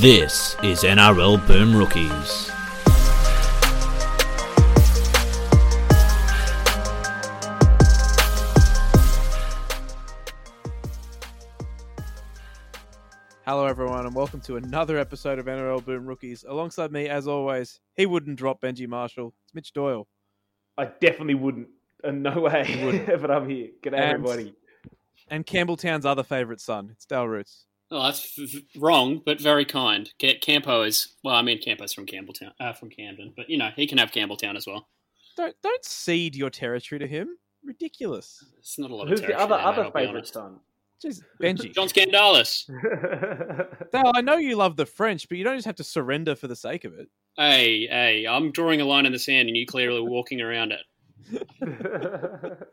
This is NRL Boom Rookies. Hello, everyone, and welcome to another episode of NRL Boom Rookies. Alongside me, as always, he wouldn't drop Benji Marshall. It's Mitch Doyle. I definitely wouldn't. Uh, no way. wouldn't. but I'm here. G'day, And- everybody. And Campbelltown's other favourite son. It's Dale Roots. Oh, that's f- f- wrong, but very kind. Ca- Campo is well. I mean, Campo's from Campbelltown, uh, from Camden, but you know he can have Campbelltown as well. Don't don't cede your territory to him. Ridiculous. It's not a lot Who's of the territory other there, mate, other favourite son? Jeez, Benji. John Skandalis. Dale, I know you love the French, but you don't just have to surrender for the sake of it. Hey, hey, I'm drawing a line in the sand, and you clearly walking around it.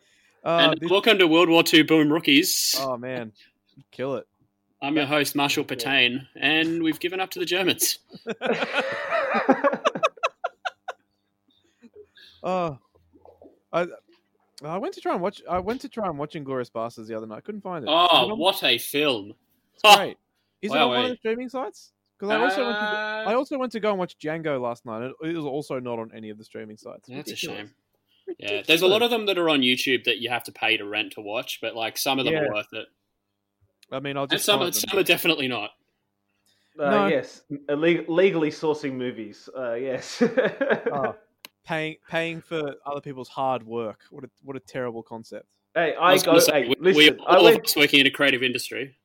Uh, and this- welcome to World War II Boom Rookies. oh man, kill it. I'm your host, Marshall Pétain, and we've given up to the Germans. Oh, I I went to try and watch. I went to try and watch Inglourious Basterds the other night. I Couldn't find it Oh, on- what a film! It's great. Is it on one of the streaming sites? Because I also went to, Uh, I also went to go and watch Django last night. and It was also not on any of the streaming sites. That's a Ridiculous. shame. Yeah, there's a lot of them that are on YouTube that you have to pay to rent to watch, but like some of them Yeah. are worth it, I mean, I'll and just some find are, some are definitely not. Uh, No. Yes, illeg- legally sourcing movies. Uh, yes. Oh, paying paying for other people's hard work. What a what a terrible concept. Hey, I I was go. gonna say, hey, we, listen, we I all of went. us working in a creative industry.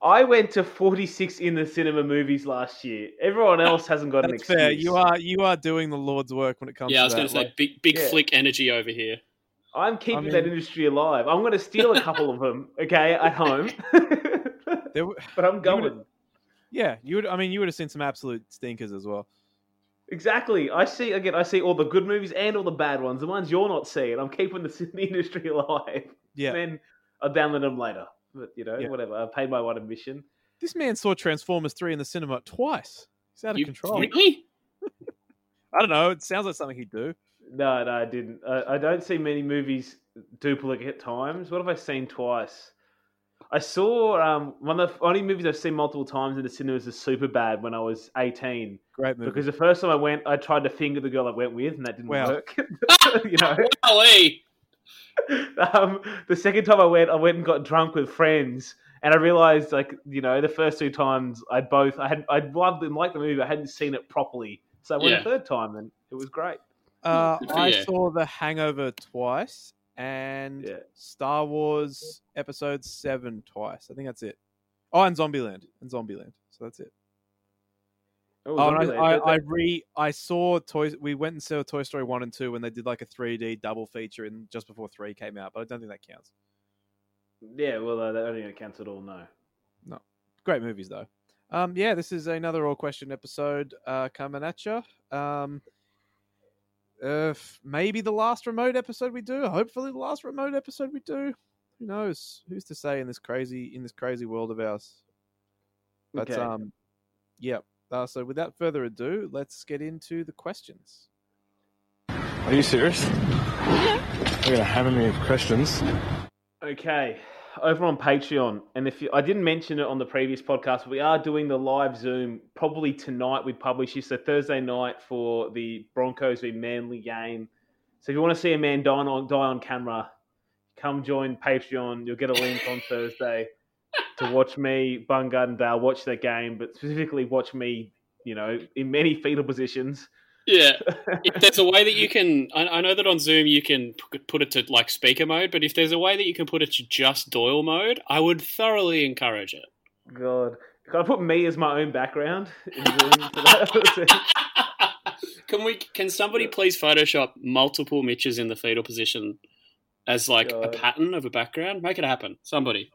I went to 46 in the cinema movies last year. Everyone else hasn't got an excuse. fair. You are you are doing the Lord's work when it comes. Yeah, I to was going that. to say Like, big big Yeah. flick energy over here. I'm keeping I that industry alive. I'm going to steal a couple of them. Okay, at home. There were- but I'm going. would've- yeah, you would. I mean, you would have seen some absolute stinkers as well. Exactly. I see again. I see all the good movies and all the bad ones. The ones you're not seeing. I'm keeping the, the industry alive. Yeah, Then I'll download them later. But you know, Yeah. whatever. I paid my one admission. this man saw Transformers three in the cinema twice. He's out of You- control. Really? I don't know. It sounds like something he'd do. No, no, I didn't. I, I don't see many movies duplicate times. What have I seen twice? I saw um, one of the only movies I've seen multiple times in the cinemas is Super Bad when I was 18. Great movie. Because the first time I went, I tried to finger the girl I went with, and that didn't Wow. work. you know. Wowee. um, the second time I went, I went and got drunk with friends, and I realized, like, you know, the first two times I both I had I loved and liked the movie, I hadn't seen it properly, so I went Yeah. a third time, and it was great. Uh, I you. saw The Hangover twice and Yeah. Star Wars Episode Seven twice. I think that's it. Oh, and Zombieland and Zombieland. So that's it. Oh, and I, I, I re I saw Toy. We went and saw Toy Story one and two when they did like a 3D double feature in just before three came out, but I don't think that counts. yeah, well, uh, that only counts at all. No, no. Great movies though. Um, yeah, this is another all question episode uh, coming at you. Um, uh, maybe the last remote episode we do. Hopefully, the last remote episode we do. Who knows? Who's to say in this crazy in this crazy world of ours? But Okay. um, yeah. Uh, so without further ado, let's get into the questions. Are you serious? Yeah. You're gonna hammer me with questions. Okay, over on Patreon, and if you, I didn't mention it on the previous podcast, we are doing the live Zoom probably tonight. We publish this so Thursday night for the Broncos v Manly game. So if you want to see a man die on die on camera, come join Patreon. You'll get a link on Thursday to watch me, Bungard and Dale watch that game, but specifically watch me. You know, in many fetal positions. Yeah. if there's a way that you can, I, I know that on Zoom you can p- put it to like speaker mode, but if there's a way that you can put it to just Doyle mode, I would thoroughly encourage it. God, can I put me as my own background in Zoom for that? can we? Can somebody please Photoshop multiple Mitches in the fetal position as like a pattern of a background? Make it happen. Somebody.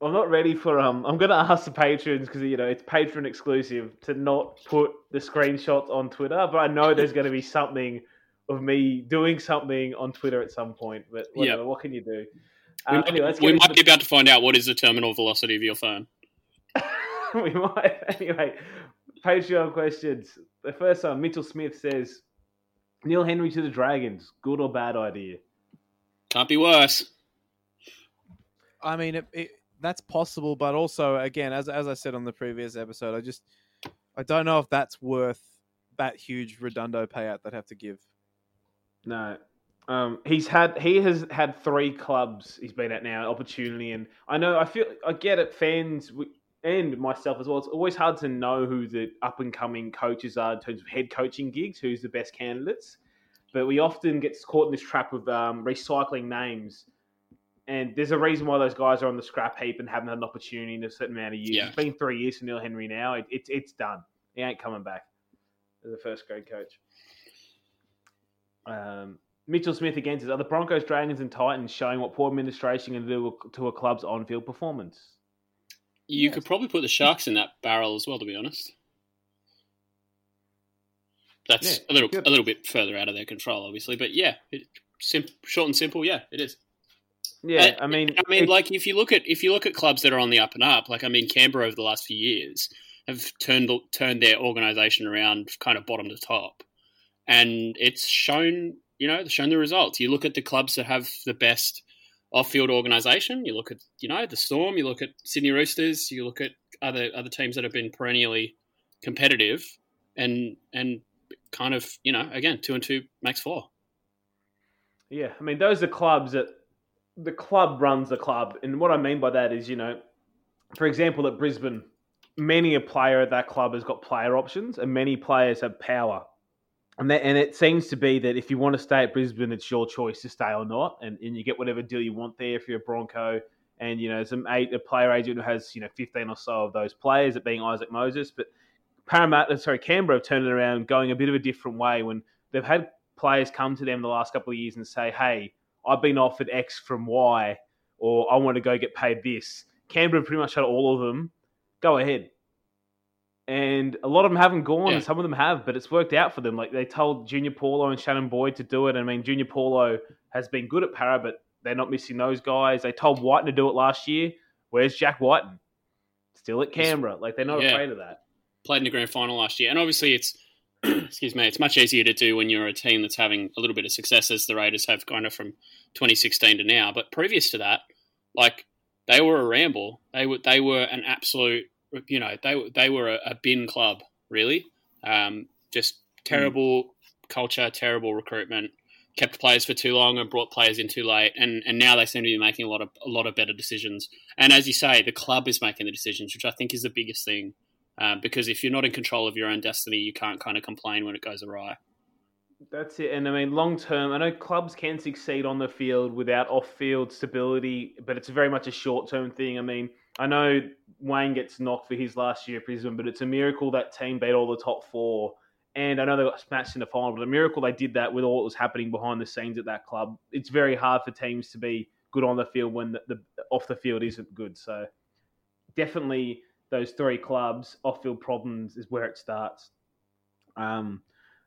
I'm not ready for um. I'm gonna ask the patrons because you know it's patron exclusive to not put the screenshots on Twitter, but I know there's gonna be something of me doing something on Twitter at some point. But whatever, what can you do? We, Uh, might, anyway, let's we get into might be about to find out what is the terminal velocity of your phone. we might anyway. Patreon questions. The first one, Mitchell Smith says, "Neil Henry to the Dragons, good or bad idea?" Can't be worse. I mean, it, it, that's possible, but also, again, as as I said on the previous episode, I just I don't know if that's worth that huge redundo payout they'd have to give. No. Um, he's had he has had three clubs he's been at now opportunity and I know I feel I get it fans and myself as well it's always hard to know who the up and coming coaches are in terms of head coaching gigs who's the best candidates but we often get caught in this trap of um, recycling names and there's a reason why those guys are on the scrap heap and haven't had an opportunity in a certain amount of years Yeah. it's been three years for Neil Henry now it, it's it's done he ain't coming back as a first grade coach um, Mitchell Smith against says, "Are the Broncos, Dragons, and Titans showing what poor administration can do to a club's on-field performance?" You Yes. could probably put the Sharks in that barrel as well, to be honest. That's Yeah, a little good. a little bit further out of their control, obviously, but yeah, it, sim- short and simple. Yeah, it is. Yeah, I mean, I mean, it- like if you look at if you look at clubs that are on the up and up, like I mean, Canberra over the last few years have turned turned their organisation around, kind of bottom to top, and it's shown you know shown the results. You look at the clubs that have the best off field organisation. You look at you know the Storm. You look at Sydney Roosters. You look at other other teams that have been perennially competitive, and and kind of you know again two and two makes four. yeah, I mean, those are clubs that the club runs the club, and what I mean by that is, you know, for example, at Brisbane, many a player at that club has got player options, and many players have power. And, that, and it seems to be that if you want to stay at Brisbane, it's your choice to stay or not, and, and you get whatever deal you want there if you're a Bronco. And you know, some eight, a player agent who has you know 15 or so of those players, it being Isaac Moses. But Parramatta, sorry, Canberra have turned it around, going a bit of a different way when they've had players come to them the last couple of years and say, "Hey, I've been offered X from Y, or I want to go get paid this." Canberra pretty much had all of them. Go ahead. And a lot of them haven't gone, Yeah. and some of them have, but it's worked out for them. Like they told Junior Paulo and Shannon Boyd to do it. I mean, Junior Paulo has been good at Parra, but they're not missing those guys. They told Wighton to do it last year. Where's Jack Wighton? Still at Canberra. Like they're not Yeah. afraid of that. played in the grand final last year, and obviously it's excuse me, it's much easier to do when you're a team that's having a little bit of success as the Raiders have kind of from 2016 to now. But previous to that, like they were a ramble. They were they were an absolute, you know, they they were a, a bin club really. Um, just terrible culture, terrible recruitment. Kept players for too long and brought players in too late, and, and now they seem to be making a lot of a lot of better decisions. And as you say, the club is making the decisions, which I think is the biggest thing uh, because if you're not in control of your own destiny, you can't kind of complain when it goes awry. That's it. And I mean, long term, I know clubs can succeed on the field without off field stability, but it's very much a short term thing. I mean, I know Wayne gets knocked for his last year at Brisbane, but it's a miracle that team beat all the top four. And I know they got smashed in the final, but a miracle they did that with all that was happening behind the scenes at that club. It's very hard for teams to be good on the field when the, the off the field isn't good. So definitely those three clubs, off field problems is where it starts. Um,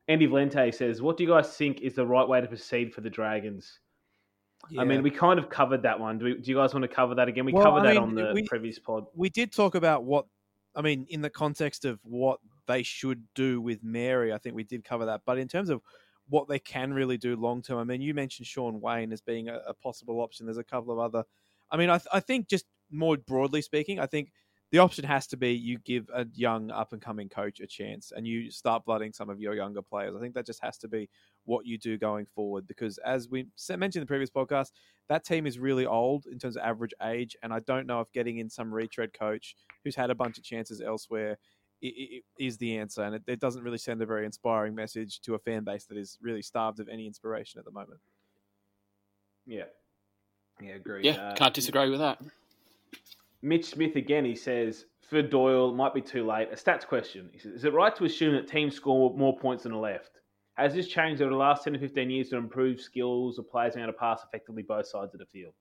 Andy Valente says, "What do you guys think is the right way to proceed for the Dragons?" I mean, we kind of covered that one. Do, we, do you guys want to cover that again? We Well, covered I that on the we- previous pod. we did talk about what I mean in the context of what they should do with Mary. I think we did cover that, but in terms of what they can really do long term, I mean, you mentioned Sean Wayne as being a, a possible option. There's a couple of other. I mean, I, th- I think just more broadly speaking, I think the option has to be you give a young up and coming coach a chance and you start blooding some of your younger players. I think that just has to be what you do going forward because as we mentioned in the previous podcast, that team is really old in terms of average age, and I don't know if getting in some retread coach who's had a bunch of chances elsewhere i- i- i- is the answer, and it, it doesn't really send a very inspiring message to a fan base that is really starved of any inspiration at the moment. Yeah, yeah, agree. Yeah, Uh, can't disagree with that. Mitch Smith again. He says for Doyle might be too late. A stats question. He says, "Is it right to assume that teams score more points than the left? Has this changed over the last ten to fifteen years to improve skills of players being able to pass effectively both sides of the field?"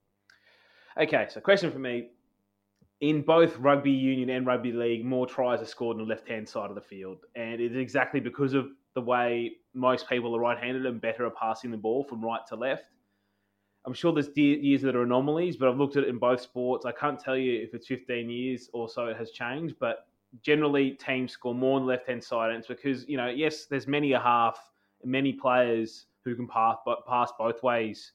Okay, so question for me: In both rugby union and rugby league, more tries are scored on the left-hand side of the field, and it's exactly because of the way most people are right-handed and better at passing the ball from right to left. I'm sure there's years that are anomalies, but I've looked at it in both sports. I can't tell you if it's 15 years or so it has changed, but generally teams score more on the left hand side, and it's because you know, yes, there's many a half, many players who can pass but pass both ways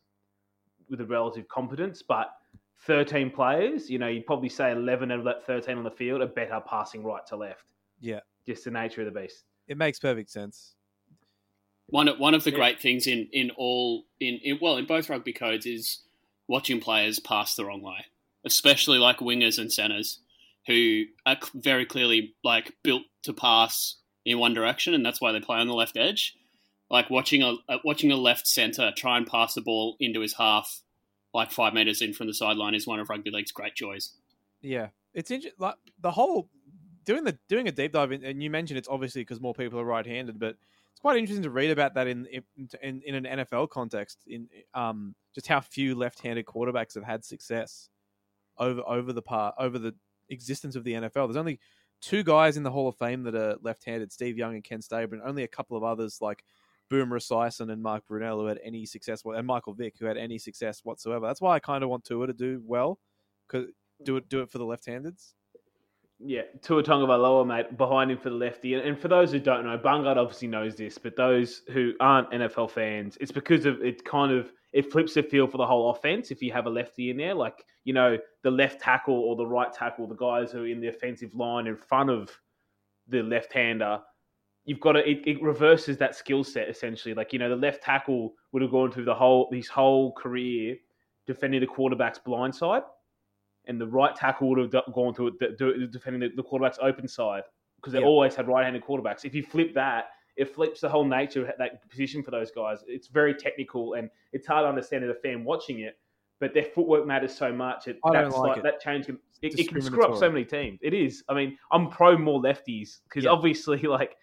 with a relative competence, but 13 players, you know, you'd probably say 11 out of that 13 on the field are better passing right to left. Yeah. just the nature of the beast. It makes perfect sense. One of, one of the Yeah. great things in in all in, in well in both rugby codes is watching players pass the wrong way, especially like wingers and centers who are very clearly like built to pass in one direction, and that's why they play on the left edge. Like watching a uh, watching a left center try and pass the ball into his half, like five meters in from the sideline, is one of rugby league's great joys. Yeah, it's interesting. Like the whole doing the doing a deep dive, in, and you mentioned it's obviously because more people are right-handed, but it's quite interesting to read about that in in, in, an NFL context. In um, just how few left-handed quarterbacks have had success over over the part over the existence of the NFL. There's only two guys in the Hall of Fame that are left-handed: Steve Young and Ken Stabler, and only a couple of others like Boomer Esiason and Mark Brunell who had any success, and Michael Vick who had any success whatsoever. That's why I kind of want Tua to do well, because do it do it for the left-handeds. Yeah, Tua Tagovailoa, mate, behind him for the lefty. And, and for those who don't know, Bungard obviously knows this, but those who aren't NFL fans, it's because of it kind of it flips the feel for the whole offense if you have a lefty in there. Like, you know, the left tackle or the right tackle, the guys who are in the offensive line in front of the left hander, you've got to it, it reverses that skill set essentially. Like, you know, the left tackle would have gone through the whole his whole career defending the quarterback's blind side and the right tackle would have gone to it, defending the, quarterback's open side because they Yeah. always had right-handed quarterbacks. If you flip that, it flips the whole nature of that position for those guys. It's very technical and it's hard to understand as a fan watching it, but their footwork matters so much. It, I don't that's like it. That change can it, it can screw up so many teams. It is. I mean, I'm pro more lefties because Yeah. obviously, like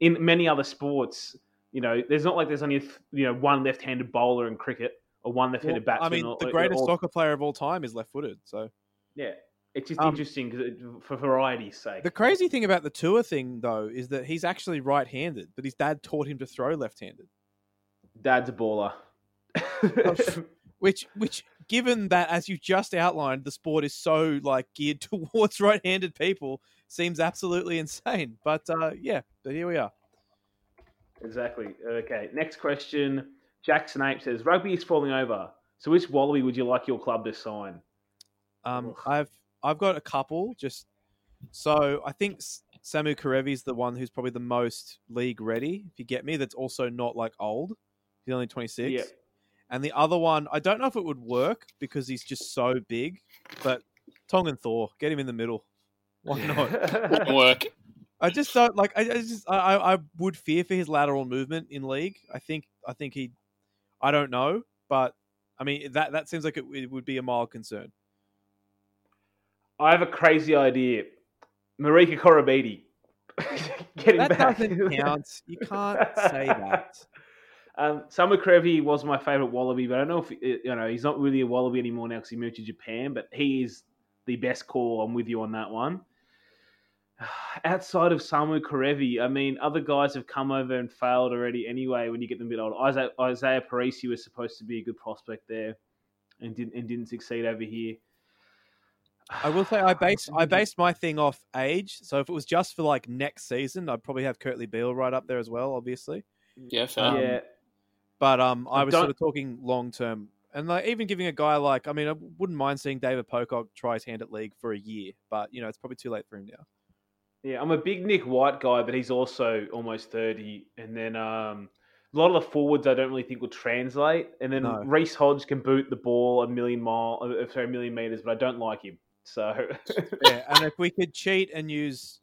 in many other sports, you know, there's not like there's only you know one left-handed bowler in cricket or one left-handed Well, I mean, or, the greatest or- soccer player of all time is left-footed. So yeah, it's just Um, interesting 'cause it, for variety's sake. the crazy thing about the tour thing, though, is that he's actually right-handed, but his dad taught him to throw left-handed. Dad's a baller. Which, which, given that as you just outlined, the sport is so like geared towards right-handed people, seems absolutely insane. But uh, yeah, but here we are. exactly. Okay. Next question. Jackson Ape says rugby is falling over. So which Wallaby would you like your club to sign? Um, I've I've got a couple. Just so I think Samu Kerevi is the one who's probably the most league ready. If you get me, that's also not like old. He's only twenty six. Yeah. And the other one, I don't know if it would work because he's just so big. But Tongan Thor, get him in the middle. Why not? Wouldn't work. I just don't like. I, I just I, I I would fear for his lateral movement in league. I think I think he, I don't know, but I mean that that seems like it, it would be a mild concern. I have a crazy idea. Marika Koroibete. Get him That back. doesn't count. You can't say that. Um, Samu Kerevi was my favourite Wallaby, but I don't know if you know he's not really a Wallaby anymore now because he moved to Japan. But he is the best call. I'm with you on that one. Outside of Samu Kerevi, I mean, other guys have come over and failed already. Anyway, when you get them a bit older, Isaiah, Isaiah Parisi was supposed to be a good prospect there, and didn't and didn't succeed over here. I will say I based I based my thing off age. So if it was just for like next season, I'd probably have Kurtley Beale right up there as well, obviously. Yeah, fair. Um, yeah, But um, I I was don't- sort of talking long term, and like even giving a guy like I mean, I wouldn't mind seeing David Pocock try his hand at league for a year, but you know it's probably too late for him now. Yeah, I'm a big Nick White guy, but he's also almost 30. And then um, a lot of the forwards I don't really think will translate. And then No. Reece Hodge can boot the ball a million mile, uh, sorry, a million meters, but I don't like him. So yeah, and if we could cheat and use,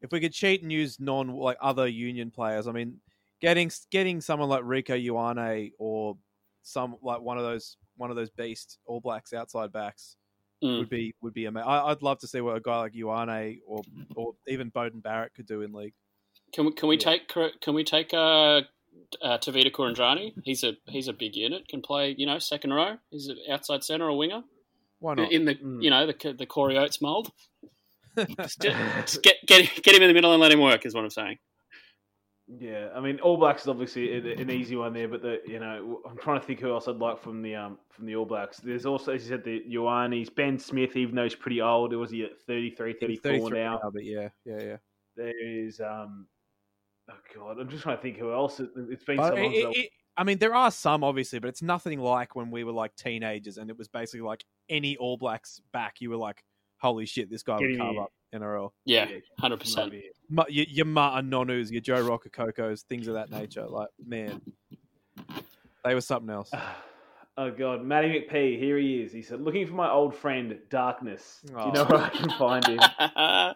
if we could cheat and use non like other union players, I mean, getting getting someone like Rieko Ioane or some like one of those one of those beast All Blacks outside backs Mm. would be would be amazing. I'd love to see what a guy like Ioane or or even Beauden Barrett could do in league. Can we can we Yeah. take can we take uh, uh, Tevita Kuridrani? He's a he's a big unit. Can play you know second row. He's an outside center or winger Why not? in the Mm. you know the the Corey Oates mold. Just, just get get get him in the middle and let him work is what I'm saying. Yeah, I mean, All Blacks is obviously an easy one there, but the you know I'm trying to think who else I'd like from the um from the All Blacks. There's also, as you said, the Ioanes, Ben Smith, even though he's pretty old. Was he at 33, He's 34 33 now? but yeah, yeah, yeah. There is um. Oh god, I'm just trying to think who else. It, it's been But so long. it- it- I mean, there are some obviously, but it's nothing like when we were like teenagers and it was basically like any All Blacks back. You were like, holy shit, this guy Get would him carve here. up NRL. Yeah, Yeah, hundred percent. Love it. Ma- your, your Martin Nonus, your Joe Rokocokos, things of that nature. Like, man, they were something else. Oh god, Matty McP, here he is. He said, "Looking for my old friend Darkness. Do you know Oh. where I can find him?"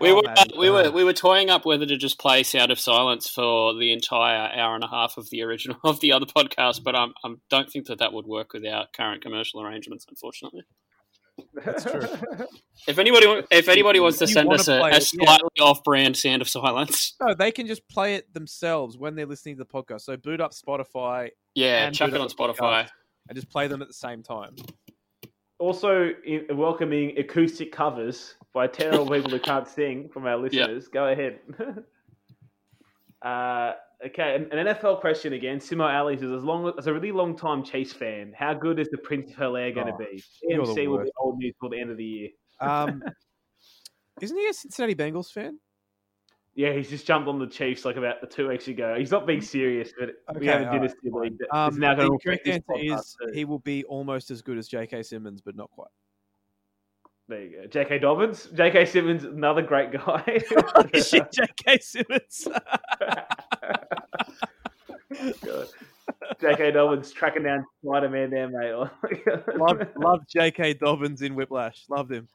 we Oh, were man. we were we were toying up whether to just play Sound of Silence for the entire hour and a half of the original of the other podcast, but I um, I don't think that that would work with our current commercial arrangements, unfortunately. That's true. If anybody if anybody wants to You send us a, a it, yeah. slightly off-brand Sound of Silence, No, they can just play it themselves when they're listening to the podcast. So boot up Spotify yeah, chuck it on. Spotify. and just play them at the same time. also, in, welcoming acoustic covers by terrible people who can't sing from our listeners. Go ahead. uh, okay, an, NFL question again. Simo Ali says, "As long as a really long time Chase fan, how good is the Prince of Hilaire going to Oh, be? AMC will be old news till the end of the year." Um, isn't he a Cincinnati Bengals fan? Yeah, he's just jumped on the Chiefs like about two weeks ago. He's not being serious, but we Okay, have a all right, dynasty league Um, now going the correct answer is too. he will be almost as good as J.K. Simmons, but not quite. There you go. J.K. Dobbins. J.K. Simmons, another great guy. Shit, J.K. Simmons. God. J.K. Dobbins tracking down Spider Man there, mate. love, love J.K. Dobbins in Whiplash. Loved him.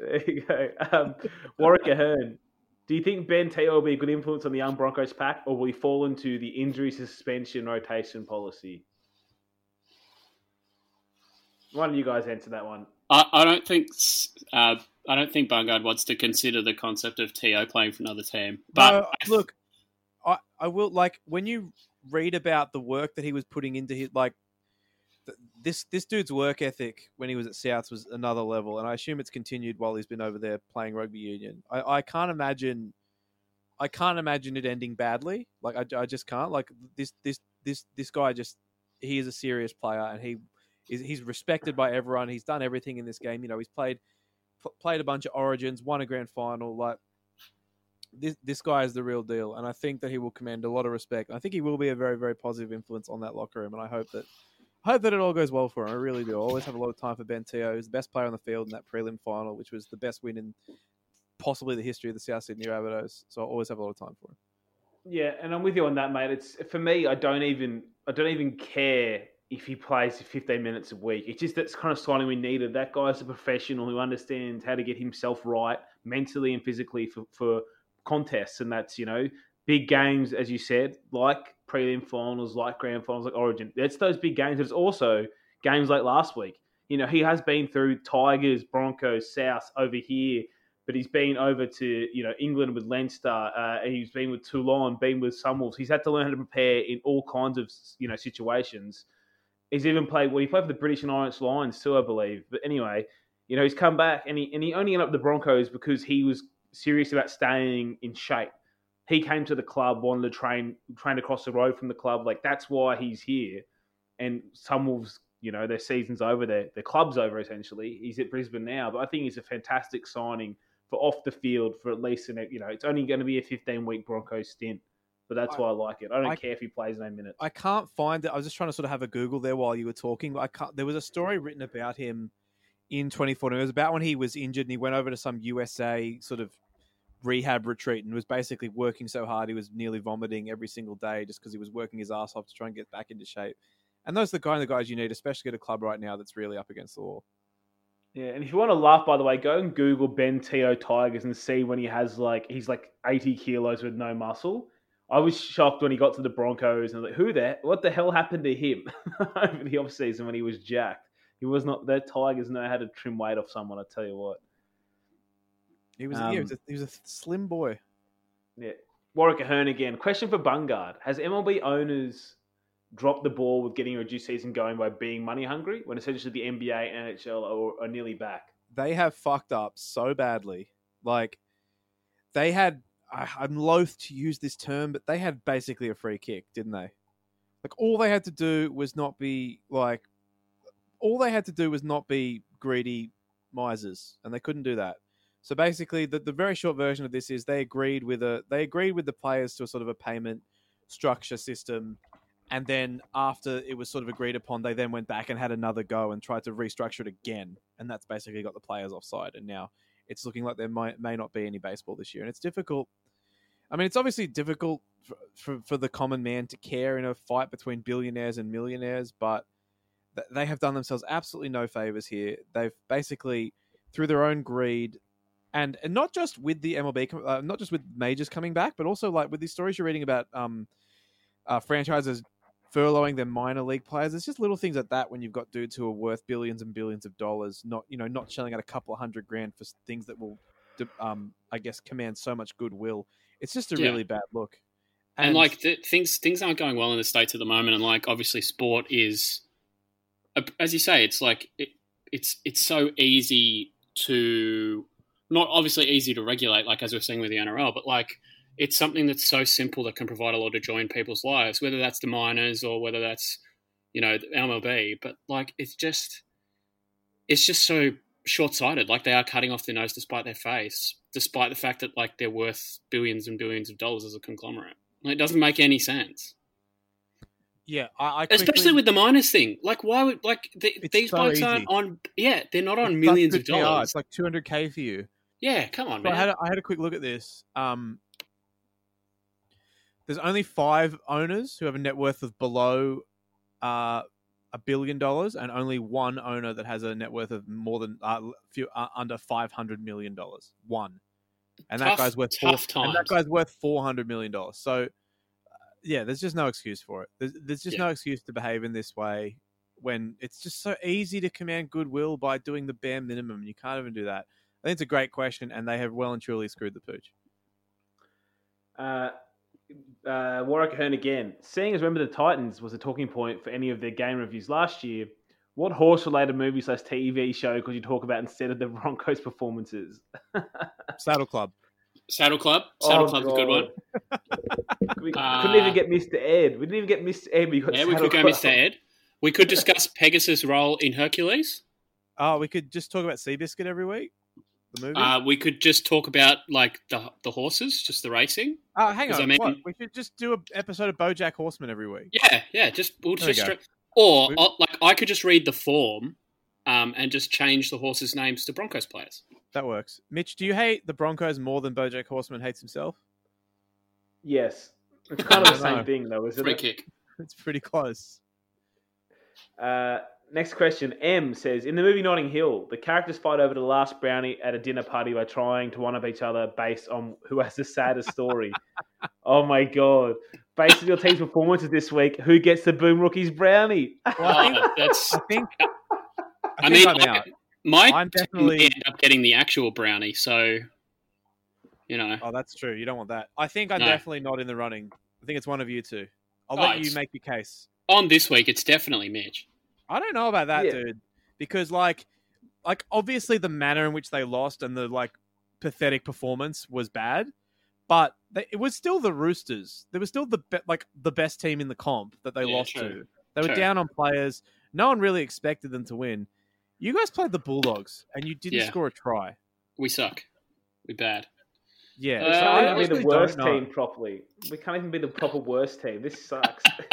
there you go. Um, Warwick Ahern. Do you think Ben Te'o will be a good influence on the young Broncos pack, or will he fall into the injury suspension rotation policy? Why don't you guys answer that one? I, I don't think uh, I don't think Bungard wants to consider the concept of To playing for another team. But no, I- look, I, I will like when you read about the work that he was putting into his like th- this this dude's work ethic when he was at Souths was another level, and I assume it's continued while he's been over there playing rugby union. I, I can't imagine, I can't imagine it ending badly. Like I, I just can't. Like this this this this guy just he is a serious player, and he is he's respected by everyone. He's done everything in this game. You know, he's played pl- played a bunch of Origins, won a grand final. Like this this guy is the real deal, and I think that he will command a lot of respect. I think he will be a very very positive influence on that locker room, and I hope that I hope that it all goes well for him. I really do. I always have a lot of time for Ben Te'o. He's the best player on the field in that prelim final, which was the best win in possibly the history of the South Sydney Rabbitohs. So I always have a lot of time for him. Yeah, and I'm with you on that, mate. It's for me. I don't even. I don't even care if he plays 15 minutes a week. It's just that's kind of signing we needed. That guy's a professional who understands how to get himself right mentally and physically for, for contests, and that's you know big games, as you said, like prelim finals, like grand finals, like Origin. It's those big games. It's also games like last week. You know, he has been through Tigers, Broncos, South over here but he's been over to you know England with Leinster. Uh, he's been with Toulon, been with Sunwolves. He's had to learn how to prepare in all kinds of you know situations. He's even played. Well, he played for the British and Irish Lions too, I believe. But anyway, you know he's come back and he and he only ended up the Broncos because he was serious about staying in shape. He came to the club, wanted to train train across the road from the club. Like that's why he's here. And Sunwolves, you know, their season's over. Their their club's over essentially. He's at Brisbane now, but I think he's a fantastic signing for off the field for at least an you know it's only going to be a 15 week Broncos stint, but that's I- why I like it. I don't I- care if he plays no minutes. I can't find it. I was just trying to sort of have a Google there while you were talking. But I can't. There was a story written about him in 2014. It was about when he was injured and he went over to some USA sort of rehab retreat and was basically working so hard he was nearly vomiting every single day just because he was working his ass off to try and get back into shape. And those are the kind of guys you need, especially at a club right now that's really up against the wall. Yeah, and if you want to laugh, by the way, go and Google Ben Te'o Tigers and see when he has like he's like 80 kilos with no muscle. I was shocked when he got to the Broncos and I was like, who that? What the hell happened to him over the off season when he was jacked? He was not. Their Tigers know how to trim weight off someone. I tell you what. He was, yeah, he was, Um, a, he was a slim boy. Yeah. Warwick Ahern again. Question for Bungard. Has MLB owners dropped the ball with getting a reduced season going by being money hungry when essentially the NBA and NHL are, are nearly back? they have fucked up so badly. Like they had, I, I'm loath to use this term, but they had basically a free kick, didn't they? Like all they had to do was not be like, all they had to do was not be greedy misers, and they couldn't do that. So basically, the, the very short version of this is they agreed with a they agreed with the players to a sort of a payment structure system, and then after it was sort of agreed upon, they then went back and had another go and tried to restructure it again, and that's basically got the players offside. And now it's looking like there might may not be any baseball this year, and it's difficult. I mean, it's obviously difficult for, for, for the common man to care in a fight between billionaires and millionaires, but th- they have done themselves absolutely no favors here. They've basically, through their own greed, and and not just with the MLB, uh, not just with majors coming back, but also like with these stories you're reading about um, uh, franchises furloughing their minor league players. It's just little things like that when you've got dudes who are worth billions and billions of dollars, not you know not shelling out a couple of hundred grand for things that will, um, I guess, command so much goodwill. It's just a Yeah. really bad look. and, like th- things things aren't going well in the states at the moment and like obviously sport is as you say it's like it, it's it's so easy to not obviously easy to regulate like as we're seeing with the NRL but like it's something that's so simple that can provide a lot of joy in people's lives whether that's the miners or whether that's you know the MLB but like it's just it's just so short-sighted like they are cutting off their nose despite their face despite the fact that like they're worth billions and billions of dollars as a conglomerate like, it doesn't make any sense, yeah, I, I especially with the minus thing. Like, why would like the, these so blokes easy. aren't on? Yeah, they're not on it's millions of dollars. It's like two hundred k for you. yeah, come on, So I had a, I had a quick look at this. Um, there's only five owners who have a net worth of below uh, a billion dollars, and only one owner that has a net worth of more than uh, few, uh, under five hundred million dollars. One, and that guy's worth four, tough and that guy's worth four hundred million dollars. So, uh, yeah, there's just no excuse for it. There's, there's just Yeah. no excuse to behave in this way when it's just so easy to command goodwill by doing the bare minimum. You can't even do that. I think it's a great question, and they have well and truly screwed the pooch. Uh, uh, Warwick Hearn again. Seeing as Remember the Titans was a talking point for any of their game reviews last year, what horse related movie slash TV show could you talk about instead of the Broncos performances? Saddle Club. Saddle Club. Saddle Oh, Club's a good one. We Uh, couldn't even get Mr. Ed. We didn't even get Mr. Ed. We got Yeah, we Saddle could go, Club. Mr. Ed. We could discuss Pegasus' role in Hercules. Oh, we could just talk about Seabiscuit every week. The movie. Uh, we could just talk about like the the horses, just the racing. oh, hang 'cause on. I mean- what? We should just do an episode of BoJack Horseman every week. Yeah, yeah. Just we'll There just go. Stra- or uh, like I could just read the form, um, and just change the horses' names to Broncos players. That works. Mitch, do you hate the Broncos more than BoJack Horseman hates himself? Yes. It's kind of the same thing, though, isn't Free it? kick. It's pretty close. Uh, next question. M says In the movie Notting Hill, the characters fight over the last brownie at a dinner party by trying to one up each other based on who has the saddest story. oh my god. Based on your team's performances this week, who gets the Boom Rookies brownie? Well, I think. That's. I think. I, I think mean, I'm I- out. my I'm team definitely- end up getting the actual brownie, so you know. Oh, that's true. You don't want that. I think I'm No. definitely not in the running. I think it's one of you two. I'll Oh, let you make your case. On this week, it's definitely Mitch. I don't know about that, Yeah. dude, because like, like obviously the manner in which they lost and the like pathetic performance was bad, but they, it was still the Roosters. They were still the be- like the best team in the comp that they Yeah, lost true. to. They were True. down on players. No one really expected them to win. You guys played the Bulldogs and you didn't Yeah. score a try. We suck. We bad. Yeah, Uh, so We I can't be the worst team properly. We can't even be the proper worst team. This sucks.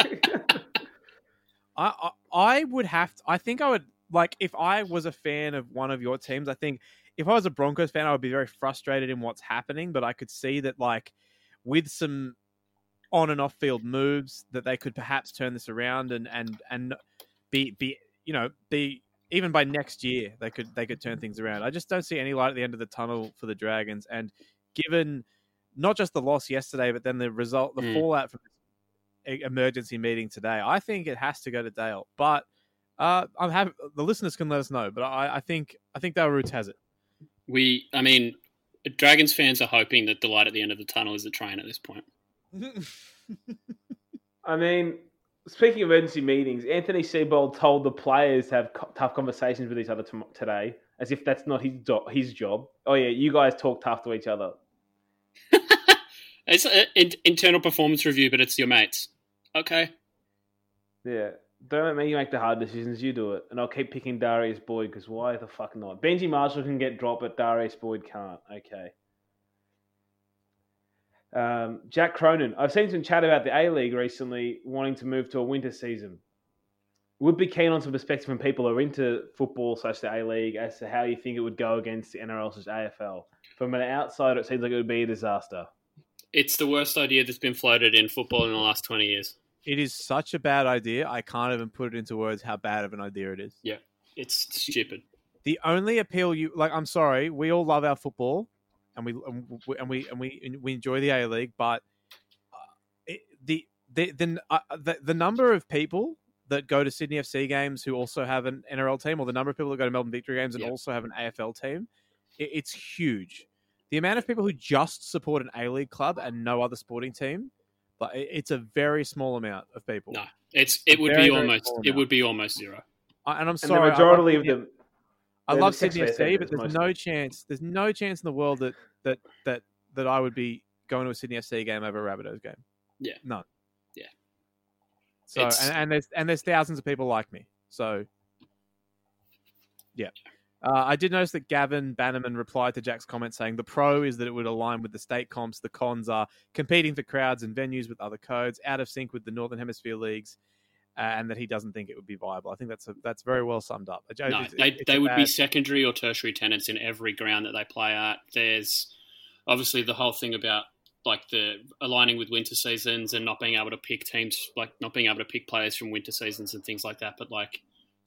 I, I I would have to, I think I would like if I was a fan of one of your teams, I think if I was a Broncos fan, I would be very frustrated in what's happening, but I could see that like with some on and off field moves that they could perhaps turn this around and and and be be you know be even by next year they could they could turn things around. I just don't see any light at the end of the tunnel for the Dragons and given not just the loss yesterday but then the result the Mm. fallout from this emergency meeting today, I think it has to go to Dale. But uh, I'm happy the listeners can let us know, but I, I think I think Dale Roots has it. We, I mean, Dragons fans are hoping that the light at the end of the tunnel is the train at this point. I mean, speaking of emergency meetings, Anthony Seibold told the players to have co- tough conversations with each other tom- today, as if that's not his do- his job. Oh yeah, you guys talk tough to each other. It's an internal performance review, but it's your mates. Okay. Yeah, don't let me make the hard decisions. You do it, and I'll keep picking Darius Boyd because why the fuck not? Benji Marshall can get dropped, but Darius Boyd can't. Okay. Um, Jack Cronin. I've seen some chat about the A League recently wanting to move to a winter season. Would be keen on some perspective from people who are into football slash the A League as to how you think it would go against the NRL slash AFL. From an outsider, it seems like it would be a disaster. It's the worst idea that's been floated in football in the last 20 years. It is such a bad idea. I can't even put it into words how bad of an idea it is. Yeah, it's stupid. The only appeal you like, I'm sorry, we all love our football, and we and we and we and we, we enjoy the A League, but uh, it, the the the, uh, the the number of people that go to Sydney FC games who also have an NRL team, or the number of people that go to Melbourne Victory games and Yep. also have an AFL team, it, it's huge. The amount of people who just support an A League club and no other sporting team, but it's a very small amount of people. No. It's it would Very, be almost it amount. would be almost zero. I- and I'm And sorry, the I love majority of Sydney- them. I they're love the Sydney FC, but there's mostly. no chance. There's no chance in the world that that that that I would be going to a Sydney FC game over a Rabbitohs game. Yeah. none. Yeah. So and, and there's and there's thousands of people like me. So yeah. Uh, I did notice that Gavin Bannerman replied to Jack's comment saying the pro is that it would align with the state comps. The cons are competing for crowds and venues with other codes, out of sync with the Northern Hemisphere leagues, uh, and that he doesn't think it would be viable. I think that's a, that's very well summed up. No, it's- they, it's they would be secondary or tertiary tenants in every ground that they play at. There's obviously the whole thing about like the aligning with winter seasons and not being able to pick teams, like not being able to pick players from winter seasons and things like that. But like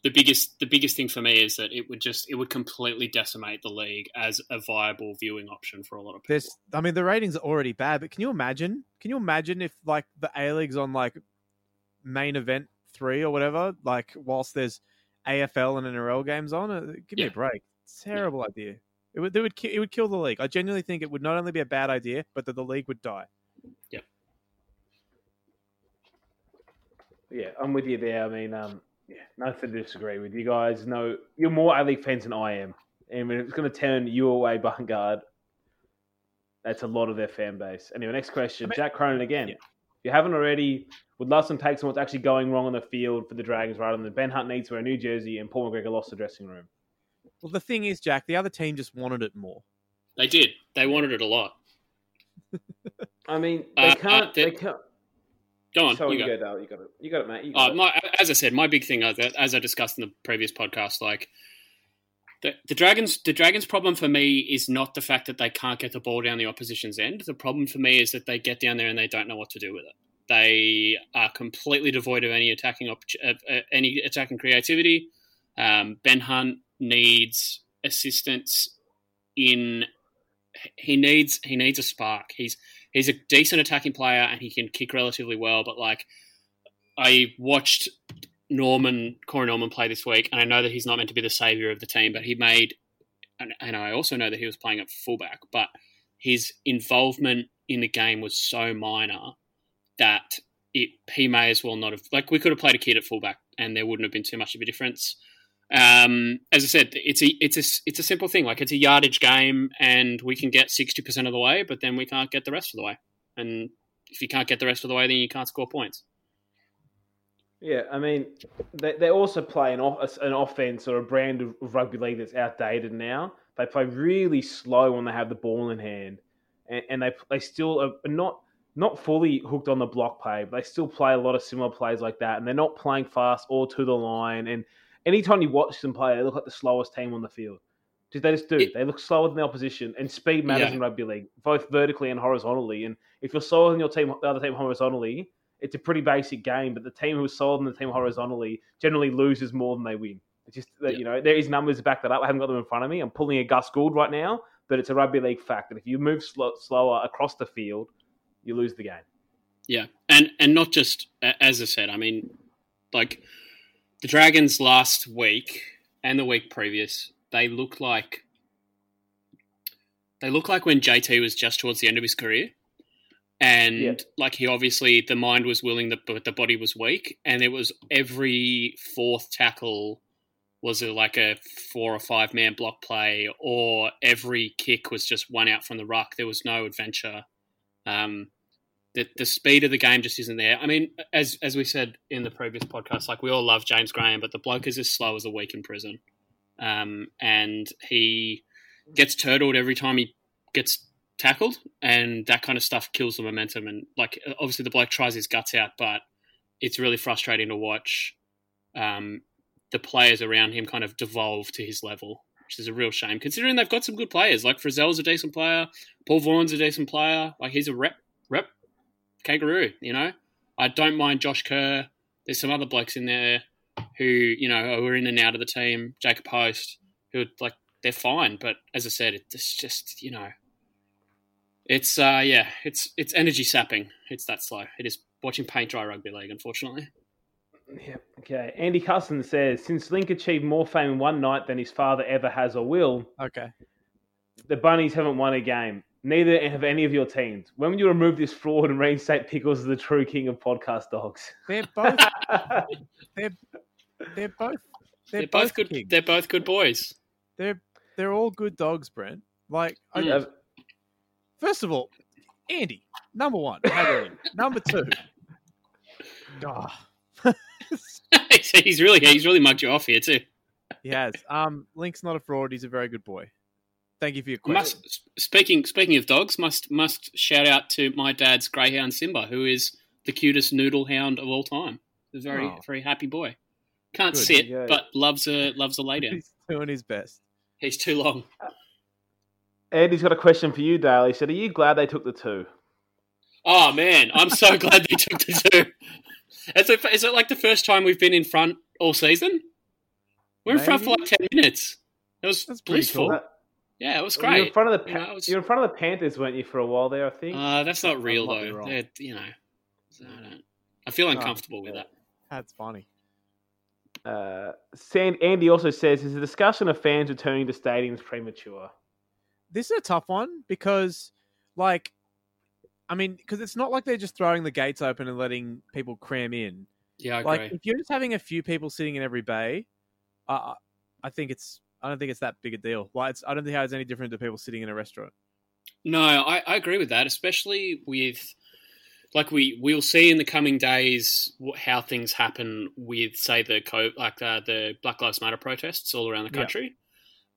the biggest the biggest thing for me is that it would just it would completely decimate the league as a viable viewing option for a lot of people. This, I mean, the ratings are already bad, but can you imagine? Can you imagine if like the A League's on like main event three or whatever, like whilst there's AFL and NRL games on? Uh, Give me Yeah. a break. Terrible idea. It would, it would, it would kill the league. I genuinely think it would not only be a bad idea, but that the league would die. Yeah, Yeah, I'm with you there. I mean, um, yeah, nothing to disagree with you guys. No, you're more A League fans than I am, and when it's going to turn you away, Vanguard. That's a lot of their fan base. Anyway, next question, I mean- Jack Cronin again. Yeah. If you haven't already, would love some takes on what's actually going wrong on the field for the Dragons, rather than Ben Hunt needs to wear a new jersey and Paul McGregor lost the dressing room. Well, the thing is, Jack, the other team just wanted it more. They did. They wanted it a lot. I mean, they Uh, can't. uh, they they- can't. Go on, you you go. go, Dale. You got it. You got it, mate. Got Uh, it. my, as I said, my big thing, as as I discussed in the previous podcast, like the, the Dragons, the Dragons' problem for me is not the fact that they can't get the ball down the opposition's end. The problem for me is that they get down there and they don't know what to do with it. They are completely devoid of any attacking op- of, uh, any attacking creativity. Um, ben Hunt needs assistance in. He needs he needs a spark. He's he's a decent attacking player and he can kick relatively well, but like I watched Norman Corey Norman play this week, and I know that he's not meant to be the savior of the team, but he made, and, and I also know that he was playing at fullback, but his involvement in the game was so minor that it he may as well not have like we could have played a kid at fullback, and there wouldn't have been too much of a difference. Um, as I said, it's a it's a it's a simple thing. Like it's a yardage game, and we can get sixty percent of the way, but then we can't get the rest of the way. And if you can't get the rest of the way, then you can't score points. Yeah, I mean, they, they also play an, off, an offense or a brand of rugby league that's outdated now. They play really slow when they have the ball in hand, and, and they they still are not not fully hooked on the block play, but they still play a lot of similar plays like that, and they're not playing fast or to the line. And anytime you watch them play, they look like the slowest team on the field. Just they just do. It- they look slower than the opposition, and speed matters Yeah. in rugby league, both vertically and horizontally. And if you're slower than your team, the other team horizontally, it's a pretty basic game, but the team who's slower than the team horizontally generally loses more than they win. It's just that, Yeah. you know, there is numbers to back that up. I haven't got them in front of me. I'm pulling a Gus Gould right now, but it's a rugby league fact that if you move sl- slower across the field, you lose the game. Yeah, and and not just as I said. I mean, like the Dragons last week and the week previous, they look like they look like when JT was just towards the end of his career, and Yeah. like he obviously the mind was willing, the, but the body was weak, and it was every fourth tackle was it like a four or five man block play, or every kick was just one out from the ruck. There was no adventure. Um, the, the speed of the game just isn't there. I mean, as as we said in the previous podcast, like we all love James Graham, but the bloke is as slow as a week in prison, um, and he gets turtled every time he gets tackled, and that kind of stuff kills the momentum. And like obviously the bloke tries his guts out, but it's really frustrating to watch um, the players around him kind of devolve to his level, which is a real shame considering they've got some good players. Like Frizell's a decent player, Paul Vaughan's a decent player. Like he's a rep rep kangaroo, you know. I don't mind Josh Kerr. There's some other blokes in there who you know who are in and out of the team. Jacob Post, who are, like they're fine, but as I said, it's just you know, it's uh yeah, it's it's energy sapping. It's that slow. It is watching paint dry rugby league, unfortunately. Yeah. Okay. Andy Cusson says since Link achieved more fame in one night than his father ever has or will, Okay. the Bunnies haven't won a game. Neither have any of your teams. When will you remove this fraud and reinstate Pickles as the true king of podcast dogs? They're both. they're they're both. They're, They're, both good. kings. They're both good boys. They're they're all good dogs, Brent. Like, I, Mm. Uh, first of all, Andy, number one. Hadley, number two. Ah, he's really he's really mugged you off here too. he has. Um, Link's not a fraud. He's a very good boy. Thank you for your question. Must speaking speaking of dogs, must must shout out to my dad's greyhound Simba, who is the cutest noodle hound of all time. A very Oh. very happy boy. Can't Good. sit, Yeah. but loves a loves a lay down. He's doing his best. He's too long. Andy's got a question for you, Dale. He said, Are you glad they took the two? Oh man, I'm so glad they took the two. Is it, is it like the first time we've been in front all season? We're in front for like ten minutes. It was That's blissful. cool. Uh, Yeah, it was You were in great. front of the You know, pa- it was- you were in front of the Panthers, weren't you, for a while there? I think. Uh, that's not real might be though. you know, so I, don't, I feel Oh, uncomfortable with that. That's funny. Uh, Sand- Andy also says, "Is the discussion of fans returning to stadiums premature?" This is a tough one because, like, I mean, because it's not like they're just throwing the gates open and letting people cram in. Yeah, I like, agree. if you're just having a few people sitting in every bay, uh, I think it's. I don't think it's that big a deal. Like, it's, I don't think how it's any different to people sitting in a restaurant. No, I, I agree with that, especially with like we we'll see in the coming days how things happen with say the co- like uh, the Black Lives Matter protests all around the Yeah. country.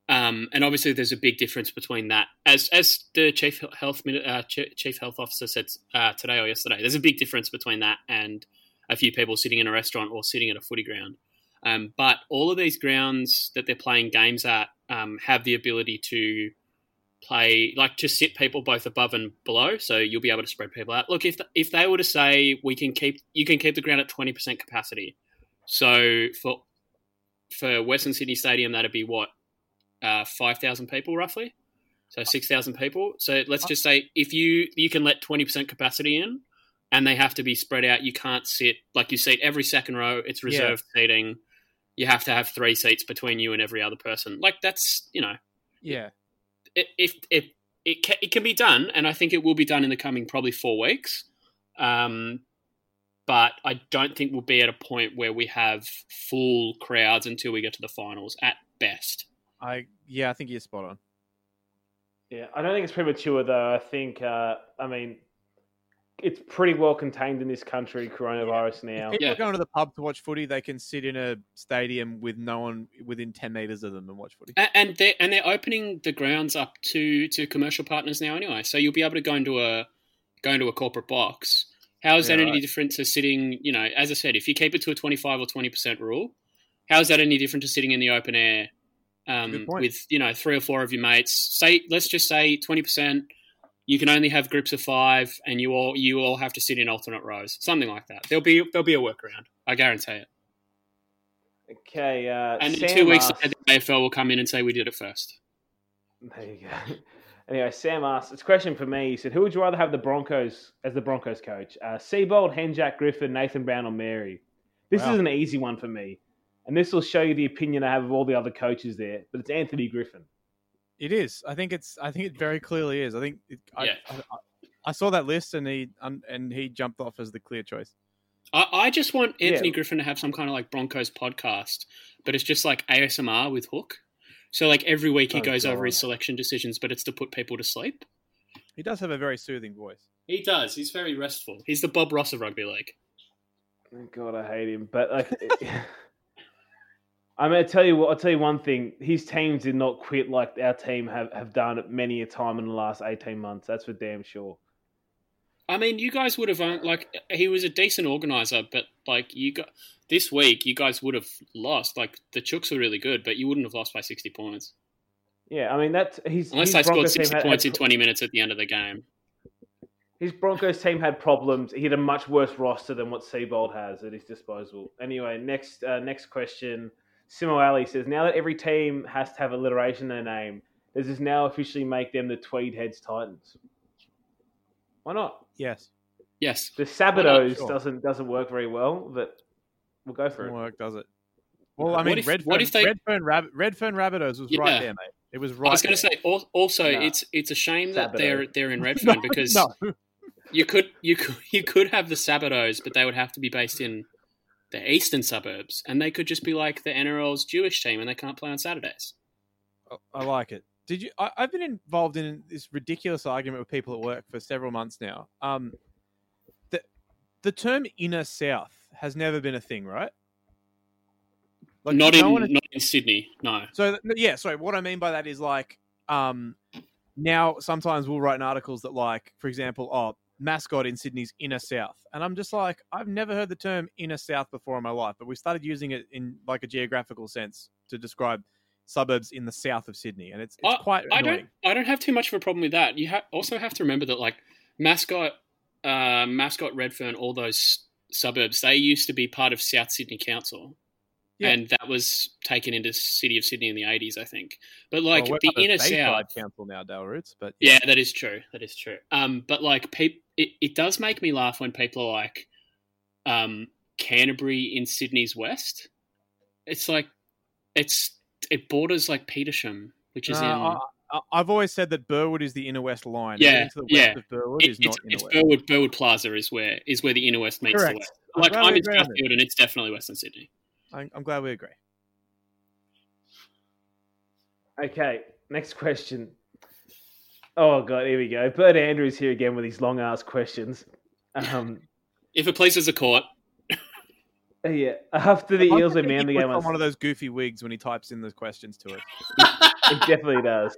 Um, and obviously, there's a big difference between that, as as the chief health uh, chief health officer said uh, today or yesterday. There's a big difference between that and a few people sitting in a restaurant or sitting at a footy ground. Um, but all of these grounds that they're playing games at um, have the ability to play like to sit people both above and below, so you'll be able to spread people out. Look, if if they were to say we can keep you can keep the ground at twenty percent capacity, so for for Western Sydney Stadium that'd be what uh, five thousand people roughly, so six thousand people. So let's just say if you you can let twenty percent capacity in, and they have to be spread out. You can't sit like you seat every second row. It's reserved seating. You have to have three seats between you and every other person. Like that's you know Yeah. it, if if it can, it can be done, and I think it will be done in the coming probably four weeks. Um, but I don't think we'll be at a point where we have full crowds until we get to the finals at best. I yeah, I think you're spot on. Yeah, I don't think it's premature though. I think, uh, I mean, it's pretty well contained in this country, coronavirus now. People Yeah. are going to the pub to watch footy. They can sit in a stadium with no one within ten meters of them and watch footy. A- And they're and they're opening the grounds up to to commercial partners now anyway. So you'll be able to go into a go into a corporate box. How is that Yeah, any right. different to sitting? You know, as I said, if you keep it to a twenty five or twenty percent rule, how is that any different to sitting in the open air um, with you know three or four of your mates? Say, let's just say twenty percent. You can only have groups of five, and you all you all have to sit in alternate rows, something like that. There'll be there'll be a workaround. I guarantee it. Okay, uh, And in Sam two weeks, asks- later, the AFL will come in and say we did it first. There you go. Anyway, Sam asked, it's a question for me. He said, Who would you rather have the Broncos as the Broncos coach? Uh, Seibold, Henjak, Griffin, Nathan Brown, or Mary? This Wow. is an easy one for me. And this will show you the opinion I have of all the other coaches there. But it's Anthony Griffin. It is. I think it's. I think it very clearly is. I think. It, I, Yeah. I, I, I saw that list and he um, and he jumped off as the clear choice. I, I just want Anthony Yeah. Griffin to have some kind of like Broncos podcast, but it's just like ASMR with Hook. So like every week he Oh, goes over his selection decisions, but it's to put people to sleep. He does have a very soothing voice. He does. He's very restful. He's the Bob Ross of rugby league. God, I hate him. But like, I'm going to tell you. what- I'll tell you one thing. His teams did not quit like our team have, have done many a time in the last 18 months. That's for damn sure. I mean, you guys would have like he was a decent organizer, but like you got this week, you guys would have lost. Like the Chooks were really good, but you wouldn't have lost by sixty points Yeah, I mean that's his. unless they scored Broncos team sixty had- points had- in twenty minutes at the end of the game. His Broncos team had problems. He had a much worse roster than what Seibold has at his disposal. Anyway, next uh, next question. Simo Ali says, now that every team has to have alliteration in their name, does this now officially make them the Tweed Heads Titans? Why not? Yes. Yes, The Sabatos Sure. doesn't doesn't work very well, but we'll go for Doesn't it. work, does it? Well, I What mean, if- Redfern, what if they- Redfern, Rab- Redfern Rabbitohs was Yeah. right there, mate. It was right I was going to say. Also, No. it's it's a shame that Sabato. they're they're in Redfern No, because no. you could you could you could have the Sabatos, but they would have to be based in the eastern suburbs, and they could just be like the NRL's Jewish team, and they can't play on Saturdays. I like it. Did you? I, I've been involved in this ridiculous argument with people at work for several months now. Um, the the term inner south has never been a thing, right? Like, not no in not in Sydney. No. So yeah, sorry. What I mean by that is like, um, now sometimes we'll write articles that like, for example, oh, mascot in Sydney's inner south, and I'm just like, I've never heard the term inner south before in my life, but we started using it in like a geographical sense to describe suburbs in the south of Sydney, and it's it's quite I annoying. don't I don't have too much of a problem with that. You ha- also have to remember that like mascot, uh, mascot Redfern, all those suburbs, they used to be part of South Sydney Council. Yeah. And that was taken into City of Sydney in the eighties, I think. But like Well, the inner south, council now, Dale Roots, but yeah, that is true. That is true. Um, but like, peop- it, it does make me laugh when people are like, um, Canterbury in Sydney's west. It's like, it's it borders like Petersham, which is No, in. I, I've always said that Burwood is the inner west line. Yeah, the west yeah. of Burwood It- is not it's, inner it's west. Burwood, Burwood Plaza is where is where the inner west meets Correct. the west. Like I'm in. Strathfield, and it's definitely Western Sydney. I'm, I'm glad we agree. Okay, next question. Oh god, here we go. Bert Andrews here again with his long ass questions. Um, If it pleases a court, yeah, after the I Eels think and he Manly game, on on one of those goofy wigs when he types in the questions to it. It definitely does.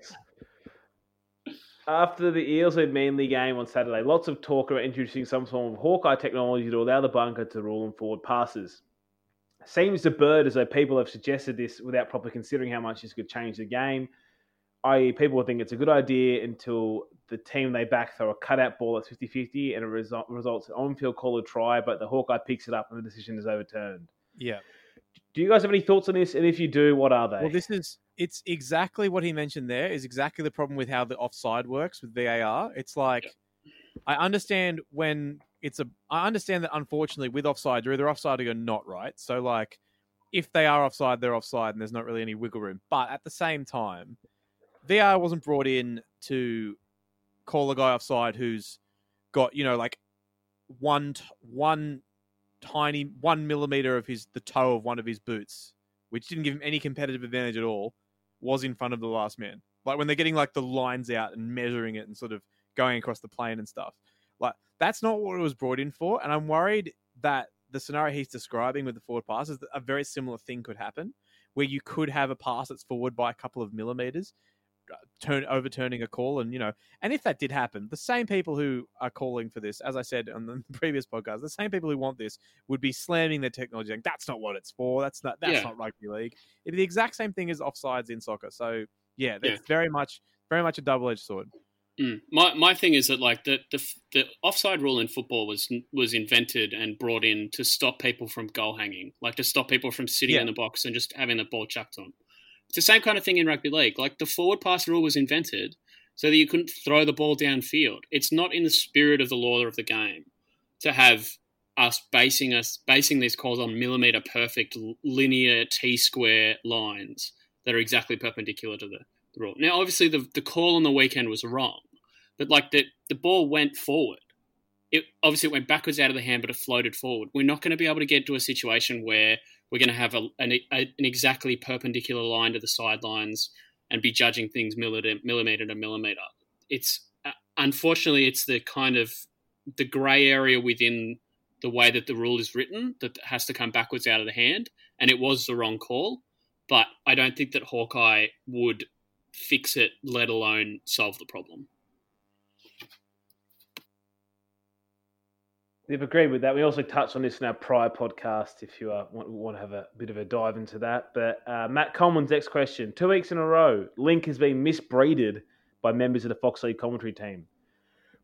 After the Eels and Manly game on Saturday, lots of talk about introducing some form of Hawkeye technology to allow the bunker to rule and forward passes. Seems to Bird as though people have suggested this without properly considering how much this could change the game. I.e., people will think it's a good idea until the team they back throw a cutout ball at 50 50 and it result, results in on field call a try, but the Hawkeye picks it up and the decision is overturned. Yeah. Do you guys have any thoughts on this? And if you do, what are they? Well, this is it's exactly what he mentioned there. Is exactly the problem with how the offside works with VAR. It's like I understand when it's a. I understand that unfortunately with offside, you're either offside or you're not right. So like, if they are offside, they're offside, and there's not really any wiggle room. But at the same time, VAR wasn't brought in to call a guy offside who's got you know like one one tiny one millimeter of his the toe of one of his boots, which didn't give him any competitive advantage at all, was in front of the last man. Like when they're getting like the lines out and measuring it and sort of going across the plane and stuff. That's not what it was brought in for. And I'm worried that the scenario he's describing with the forward passes, a very similar thing could happen, where you could have a pass that's forward by a couple of millimeters, uh, turn overturning a call, and you know, and if that did happen, the same people who are calling for this, as I said on the previous podcast, the same people who want this would be slamming their technology, like that's not what it's for. That's not that's Yeah. not rugby league. It'd be the exact same thing as offsides in soccer. So yeah, Yeah. it's very much very much a double edged sword. Mm. My my thing is that like the, the the offside rule in football was was invented and brought in to stop people from goal hanging, like to stop people from sitting Yeah. in the box and just having the ball chucked on. It's the same kind of thing in rugby league. Like the forward pass rule was invented so that you couldn't throw the ball downfield. It's not in the spirit of the law of the game to have us basing us basing these calls on millimeter perfect linear T square lines that are exactly perpendicular to the, the rule. Now, obviously, the the call on the weekend was wrong, but like the the ball went forward. It obviously it went backwards out of the hand, but it floated forward. We're not going to be able to get to a situation where we're going to have a, an, a, an exactly perpendicular line to the sidelines and be judging things millimeter, to millimeter. It's uh, unfortunately it's the kind of the grey area within the way that the rule is written that has to come backwards out of the hand, and it was the wrong call. but I don't think that Hawkeye would fix it, let alone solve the problem. They've agreed with that. We also touched on this in our prior podcast if you uh, want, want to have a bit of a dive into that. But uh, Matt Coleman's next question Two weeks in a row, Link has been misbreeded by members of the Fox League commentary team.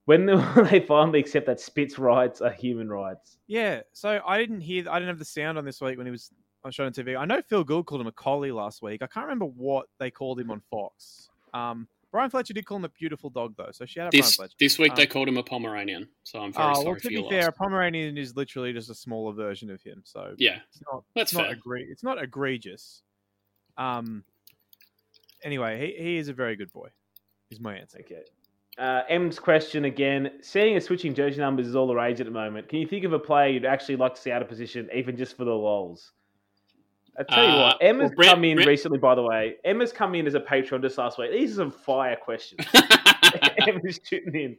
When will they finally accept that Spitz rights are human rights? Yeah, so I didn't hear, I didn't have the sound on this week when he was on shown on TV. I know Phil Gould called him a collie last week. I can't remember what they called him on Fox. Um, Bryan Fletcher did call him a beautiful dog, though. So shout out Bryan This Fletcher. this week Um, they called him a Pomeranian, so I'm very Oh, sorry well, for to be your fair, a. Pomeranian is literally just a smaller version of him. So Yeah, it's not, that's it's not, fair. agree- it's not egregious. Um, anyway, he, he is a very good boy, is my answer. Okay. Uh, M's question again. Seeing as switching jersey numbers is all the rage at the moment, can you think of a player you'd actually like to see out of position, even just for the lols? I tell you Uh, what, Emma's well, Brent- come in Brent- recently, by the way. Emma's come in as a patron just last week. These are some fire questions. Emma's shooting in.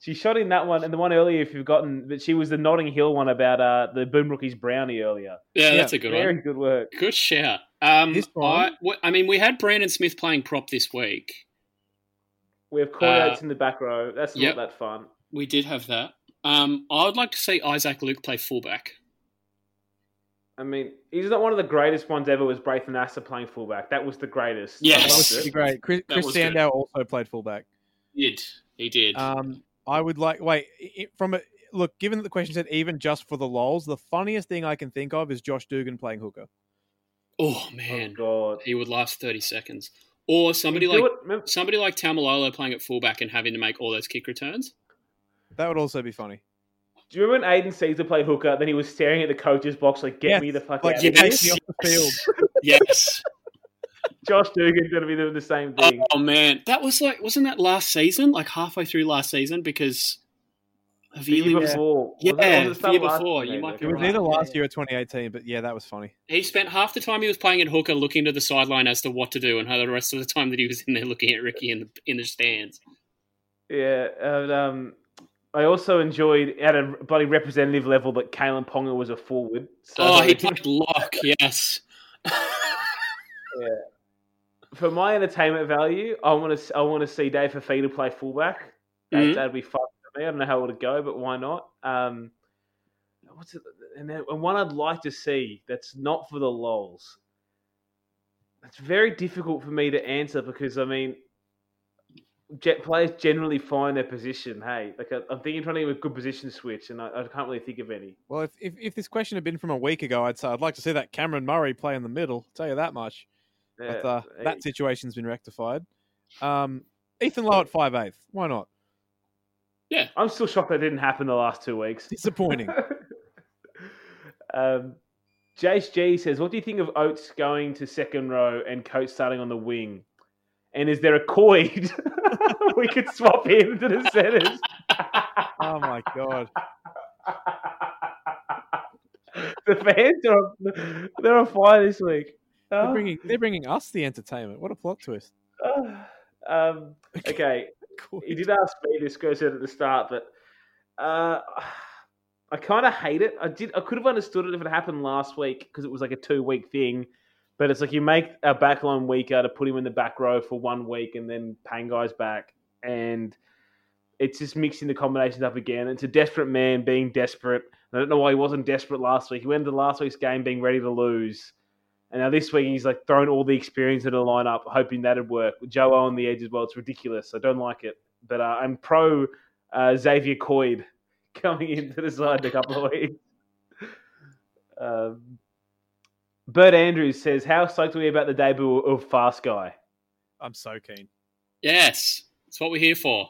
She shot in that one and the one earlier, if you've forgotten, but she was the Notting Hill one about uh, the Boom Rookies brownie earlier. yeah, Yeah, that's a good Very one. Very good work. Good shout. Um, This I, one- w- I mean, we had Brandon Smith playing prop this week. We have call outs Uh, in the back row. That's yep. not that fun. We did have that. Um, I would like to see Isaac Luke play fullback. I mean, he's not one of the greatest ones ever. Was Braith Anasta playing fullback? That was the greatest. Yes. That was it. pretty great. Chris, Chris was good. Sandow also played fullback. He did he did? Um, I would like wait i- from a look. Given that the question said even just for the lols, the funniest thing I can think of is Josh Dugan playing hooker. oh Oh man, god. he would last thirty seconds. Or somebody like it- remember- somebody like Taumalolo playing at fullback and having to make all those kick returns. That would also be funny. Do you remember when Aidan Sezer played hooker? Then he was staring at the coach's box like, "Get Yes, me the fuck like, out!" yeah, of here. take off the field. yes. Josh Dugan's going to be doing the same thing. Oh man, that was like wasn't that last season? Like halfway through last season because of the year before, Yeah, Was that- was the year before, season, you maybe? might It was Right. either last year or 2018, but yeah, that was funny. He spent half the time he was playing at hooker looking to the sideline as to what to do, and the rest of the time that he was in there looking at Ricky in the in the stands. Yeah, and, um, I also enjoyed at a bloody representative level that Kalyn Ponga was a forward. So oh, he played lock, yes. yeah. for my entertainment value, I want to I want to see Dave Fifita play fullback. That, Mhm. That'd be fun for me. I don't know how it would go, but why not? Um, what's it? And then and one I'd like to see that's not for the lols. It's very difficult for me to answer because I mean, players generally find their position. Hey, like I- I'm thinking trying to do a good position switch, and I, I can't really think of any. Well, if, if if this question had been from a week ago, I'd say I'd like to see that Cameron Murray play in the middle. tell you that much. But uh, hey. that situation's been rectified. Um, Ethan Lowe at five eighth. Why not? Yeah, I'm still shocked that didn't happen the last two weeks. Disappointing. um, Jace G says, "What do you think of Oates going to second row and Coates starting on the wing? And is there a Coid we could swap him to the centers?" oh my god. the fans are they're on fire this week. They're bringing they're bringing us the entertainment. What a plot twist. oh. Um, okay, Cool. he did ask me this goes at the start, but uh, I kind of hate it. I did. I could have understood it if it happened last week because it was like a two week thing. But it's like you make a backline weaker to put him in the back row for one week and then paying guys back, and it's just mixing the combinations up again. It's a desperate man being desperate. I don't know why he wasn't desperate last week. He went into last week's game being ready to lose. And now this week he's like thrown all the experience into the lineup, hoping that'd work. With Joe on the edge as well, it's ridiculous. I don't like it. But uh, I'm pro uh, Xavier Coates coming into the side in a couple of weeks. Um, Bert Andrews says, "How stoked are we about the debut of Fast Guy?" I'm so keen. Yes, it's what we're here for.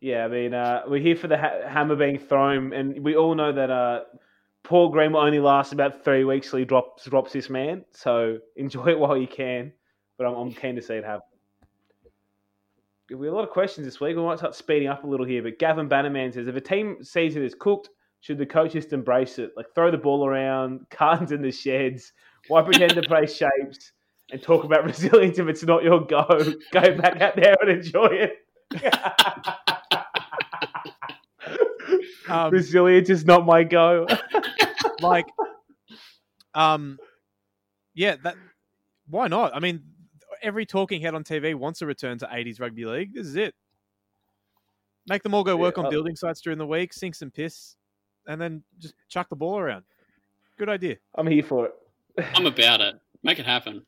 Yeah, I mean, uh, we're here for the ha- hammer being thrown, and we all know that uh, Paul Green will only last about three weeks till he drops drops this man. So enjoy it while you can. But I'm, I'm keen to see it happen. We have a lot of questions this week. We might start speeding up a little here. But Gavin Bannerman says, if a team season is cooked, should the coach just embrace it? Like throw the ball around, cartons in the sheds. Why pretend to play shapes and talk about resilience if it's not your go? Go back out there and enjoy it. Um, Resilience is not my go. like, um, yeah, that why not? I mean, every talking head on TV wants a return to 80s rugby league. This is it. Make them all go work Yeah, on uh, building sites during the week, sink some piss, and then just chuck the ball around. Good idea. I'm here for it. I'm about it. Make it happen.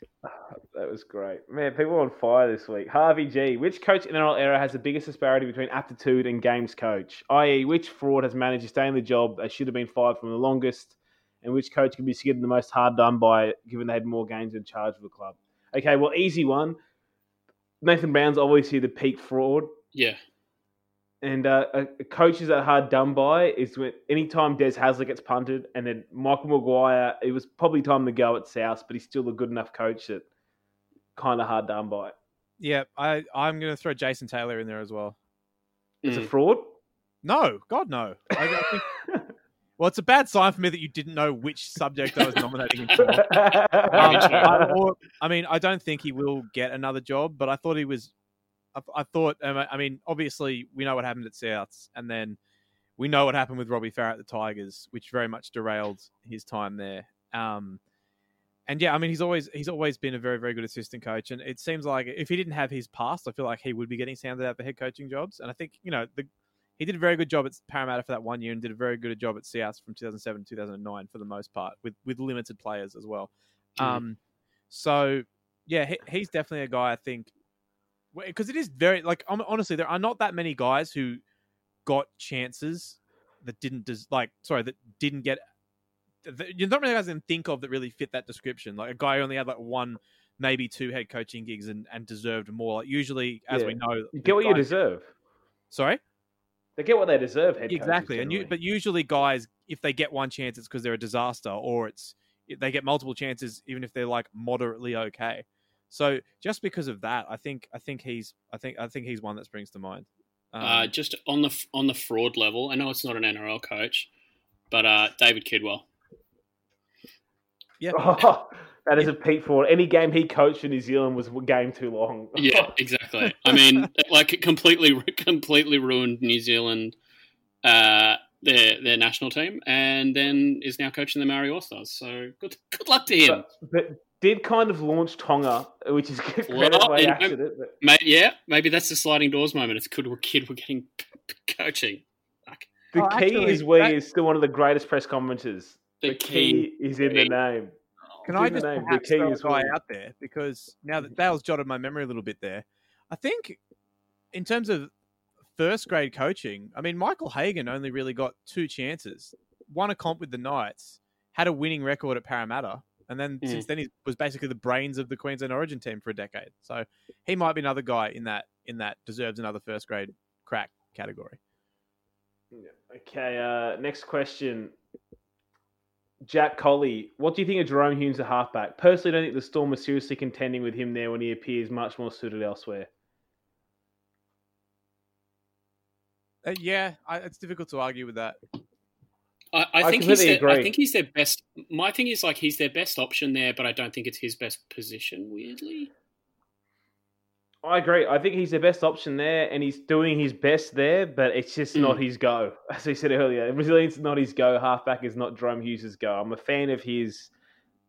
That was great. Man, people are on fire this week. Harvey G. Which coach in the NRL era has the biggest disparity between aptitude and games coach? I.e., which fraud has managed to stay in the job they should have been fired from the longest? And which coach can be given the most hard done by given they had more games in charge of the club? Okay, well, easy one. Nathan Brown's obviously the peak fraud. Yeah. And uh, a, a coach is that hard done by is when anytime Des Hasler gets punted, and then Michael Maguire, it was probably time to go at South, but he's still a good enough coach that kind of hard done by. Yeah, I, I'm going to throw Jason Taylor in there as well. It's a Mm. fraud. No, God, no. I, I think, well, it's a bad sign for me that you didn't know which subject I was nominating him for. Um, I, or- I mean, I don't think he will get another job, but I thought he was. I, I thought. um, I mean, obviously, we know what happened at Souths, and then we know what happened with Robbie Farah at the Tigers, which very much derailed his time there. Um, and yeah, I mean, he's always he's always been a very very good assistant coach, and it seems like if he didn't have his past, I feel like he would be getting sounded out for head coaching jobs. And I think you know the he did a very good job at Parramatta for that one year, and did a very good job at Souths from 2007 to 2009 for the most part, with with limited players as well. Mhm. Um, so yeah, he, he's definitely a guy I think because it is very like honestly, there are not that many guys who got chances that didn't des- like sorry that didn't get. that- You're not really guys I can think of that really fit that description. Like a guy who only had like one, maybe two head coaching gigs and, and deserved more. Like usually, as we know, You get what you deserve. Sorry. They get what they deserve. Exactly and you but usually guys if they get one chance it's because they're a disaster or it's they get multiple chances even if they're like moderately okay so just because of that i think i think he's i think i think he's one that springs to mind um, Uh, just on the on the fraud level, I know it's not an NRL coach, but uh, David Kidwell. yeah Oh, that is a peak fraud. Any game he coached in New Zealand was game too long. Yeah, exactly. I mean, like it completely completely ruined New Zealand, uh, their their national team, and then is now coaching the Maori All Stars. So good good luck to him. but, but did kind of launch Tonga, which is credit Well, by you know- accident. But Mate, yeah, maybe that's the sliding doors moment. It's good we're kid we're getting coaching. Like the Oh, key actually, is we that- he is still one of the greatest press conferences. the, The, key, is in the name. can it's i in the just name. The key throw a is guy out there because now that dale's jotted my memory a little bit there i think in terms of first grade coaching i mean michael hagan only really got two chances won a comp with the knights had a winning record at parramatta and then Mm. since then he was basically the brains of the queensland origin team for a decade so he might be another guy in that in that deserves another first grade crack category Okay, uh, next question. Jack Colley, what do you think of Jahrome Hughes, the halfback? Personally, I don't think the Storm are seriously contending with him there when he appears much more suited elsewhere. Uh, yeah I, it's difficult to argue with that I, I I think he's their, I think he's their best. My thing is like he's their best option there, but I don't think it's his best position. Weirdly, I agree. I think he's the best option there, and he's doing his best there, but it's just Mm. not his go. As I said earlier, Brazilian's not his go. Halfback is not Jahrome Hughes' go. I'm a fan of his,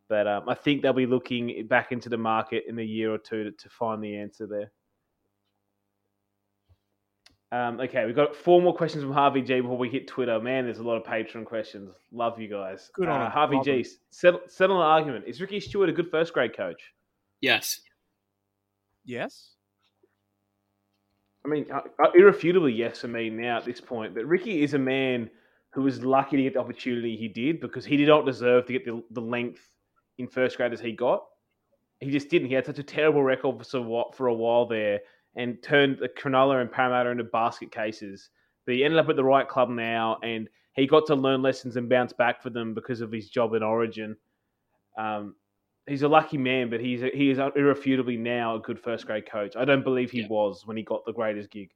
but um, I think they'll be looking back into the market in a year or two to, to find the answer there. Um, okay, we've got four more questions from Harvey G before we hit Twitter. Man, there's a lot of Patreon questions. Love you guys. Good on uh. Harvey G. Settle, settle an argument. Is Ricky Stuart a good first grade coach? yes. yes I mean, uh, uh, irrefutably yes for me now at this point. But Ricky is a man who was lucky to get the opportunity he did because he did not deserve to get the, the length in first grade as he got. He just didn't. He had such a terrible record for, so for a while there and turned the Cronulla and Parramatta into basket cases. But he ended up at the right club now and he got to learn lessons and bounce back for them because of his job in Origin. Um, he's a lucky man, but he's he is irrefutably now a good first grade coach. I don't believe he Yeah. was when he got the greatest gig.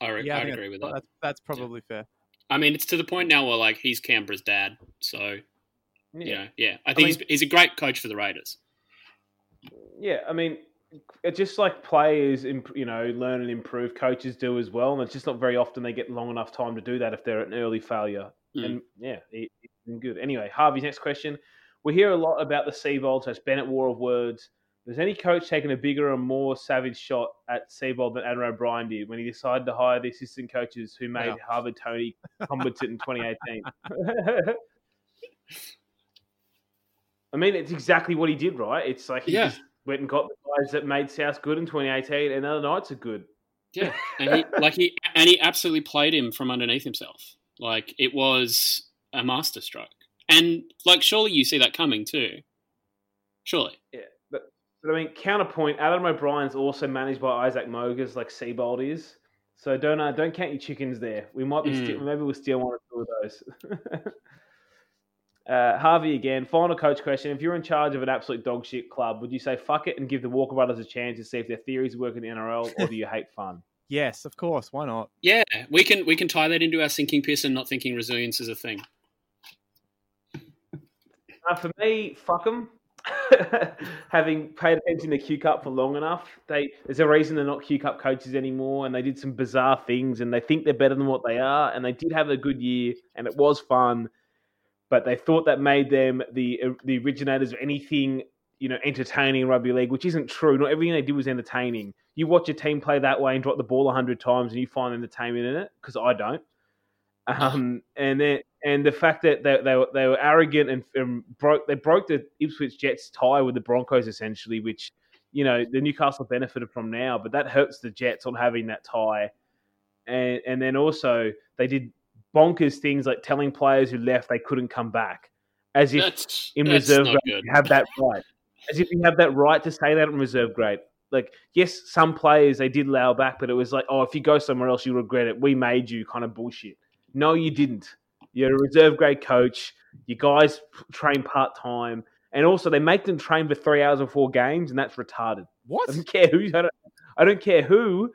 I re- yeah I I'd agree with that. that's, that's probably fair I mean, it's to the point now where like he's Canberra's dad. So Yeah, you know, yeah, I think mean- he's he's a great coach for the Raiders. yeah. I mean, it's just like players, you know, learn and improve. Coaches do as well, and it's just not very often they get long enough time to do that if they're an early failure. Mm. And yeah, he, he's been good. Anyway, Harvey's next question: We hear a lot about the Seibold, so it's Bennett War of Words. Has any coach taken a bigger and more savage shot at Seibold than Adam O'Brien did when he decided to hire the assistant coaches who made Yeah. Harvard Tony competent in 2018? I mean, it's exactly what he did, right? It's like he Yeah. just went and got the guys that made South good in 2018, and other nights are good. Yeah, and he like he and he absolutely played him from underneath himself. Like it was a masterstroke, and like surely you see that coming too. Surely, Yeah, but, but I mean, counterpoint. Adam O'Brien's also managed by Isaac Moses, like Seibold is. So don't uh, don't count your chickens there. We might be Mm. maybe we'll steal one or two of those. uh, Harvey again. Final coach question: If you're in charge of an absolute dog shit club, would you say fuck it and give the Walker Brothers a chance to see if their theories work in the NRL, or do you hate fun? Yes, of course. Why not? yeah, we can we can tie that into our sinking piss and not thinking resilience is a thing. Uh, for me, fuck them. Having paid attention to Q Cup for long enough, they there's a reason they're not Q Cup coaches anymore, and they did some bizarre things, and they think they're better than what they are, and they did have a good year, and it was fun, but they thought that made them the the originators of anything you know entertaining rugby league, which isn't true. Not everything they did was entertaining. You watch a team play that way and drop the ball hundred times, and you find entertainment in it, because I don't. Um, and then and the fact that they, they, were, they were arrogant and, and broke they broke the Ipswich Jets tie with the Broncos essentially, which you know the Newcastle benefited from now, but that hurts the Jets on having that tie. And and then also they did bonkers things like telling players who left they couldn't come back, as if That's in that's reserve grade good. you have that right, as if you have that right to say that in reserve grade. Like yes, some players they did allow back, but it was like oh if you go somewhere else you regret it. We made you kind of bullshit. No, you didn't. You're a reserve grade coach. You guys train part time, and also they make them train for three hours before games, and that's retarded. What? I don't care who. I don't, I don't care who,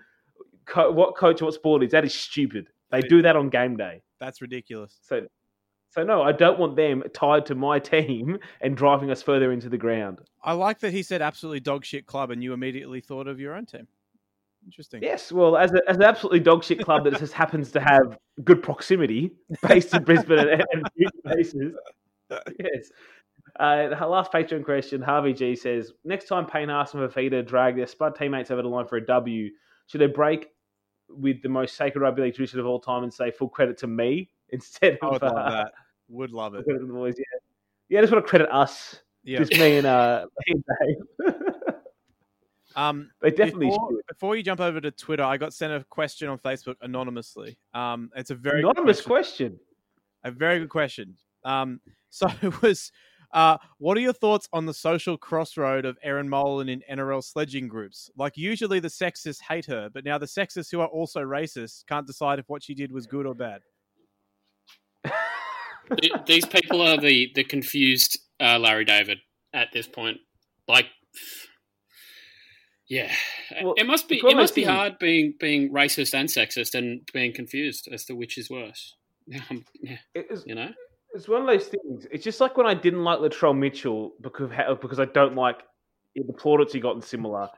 co- what coach, what sport it is. That is stupid. They do that on game day. That's ridiculous. So, so no, I don't want them tied to my team and driving us further into the ground. I like that he said absolutely dog shit club, and you immediately thought of your own team. Interesting. Yes, well, as, a, as an absolutely dog shit club that just happens to have good proximity, based in Brisbane and, and places. Yes. Uh, the last Patreon question, Harvey G says, next time Payne Haas and Fifita drag their spud teammates over the line for a W, should they break with the most sacred rugby league tradition of all time and say full credit to me instead I of would love uh, that. Would love it. credit to the boys? Yeah, yeah. I just want to credit us, Yeah. just me and uh, me and Dave. Um, they definitely before, should. before you jump over to Twitter, I got sent a question on Facebook anonymously. Um, it's a very Anonymous question. question. A very good question. Um, so it was, uh, what are your thoughts on the social crossroad of Erin Molan in NRL sledging groups? Like usually the sexists hate her, but now the sexists who are also racist can't decide if what she did was good or bad. These people are the the confused uh, Larry David at this point. Like, yeah, Well, it must be it must be hard being being racist and sexist and being confused as to which is worse. Um, yeah, It's, you know, it's one of those things. It's just like when I didn't like Latrell Mitchell because because I don't like the plaudits he got in similar.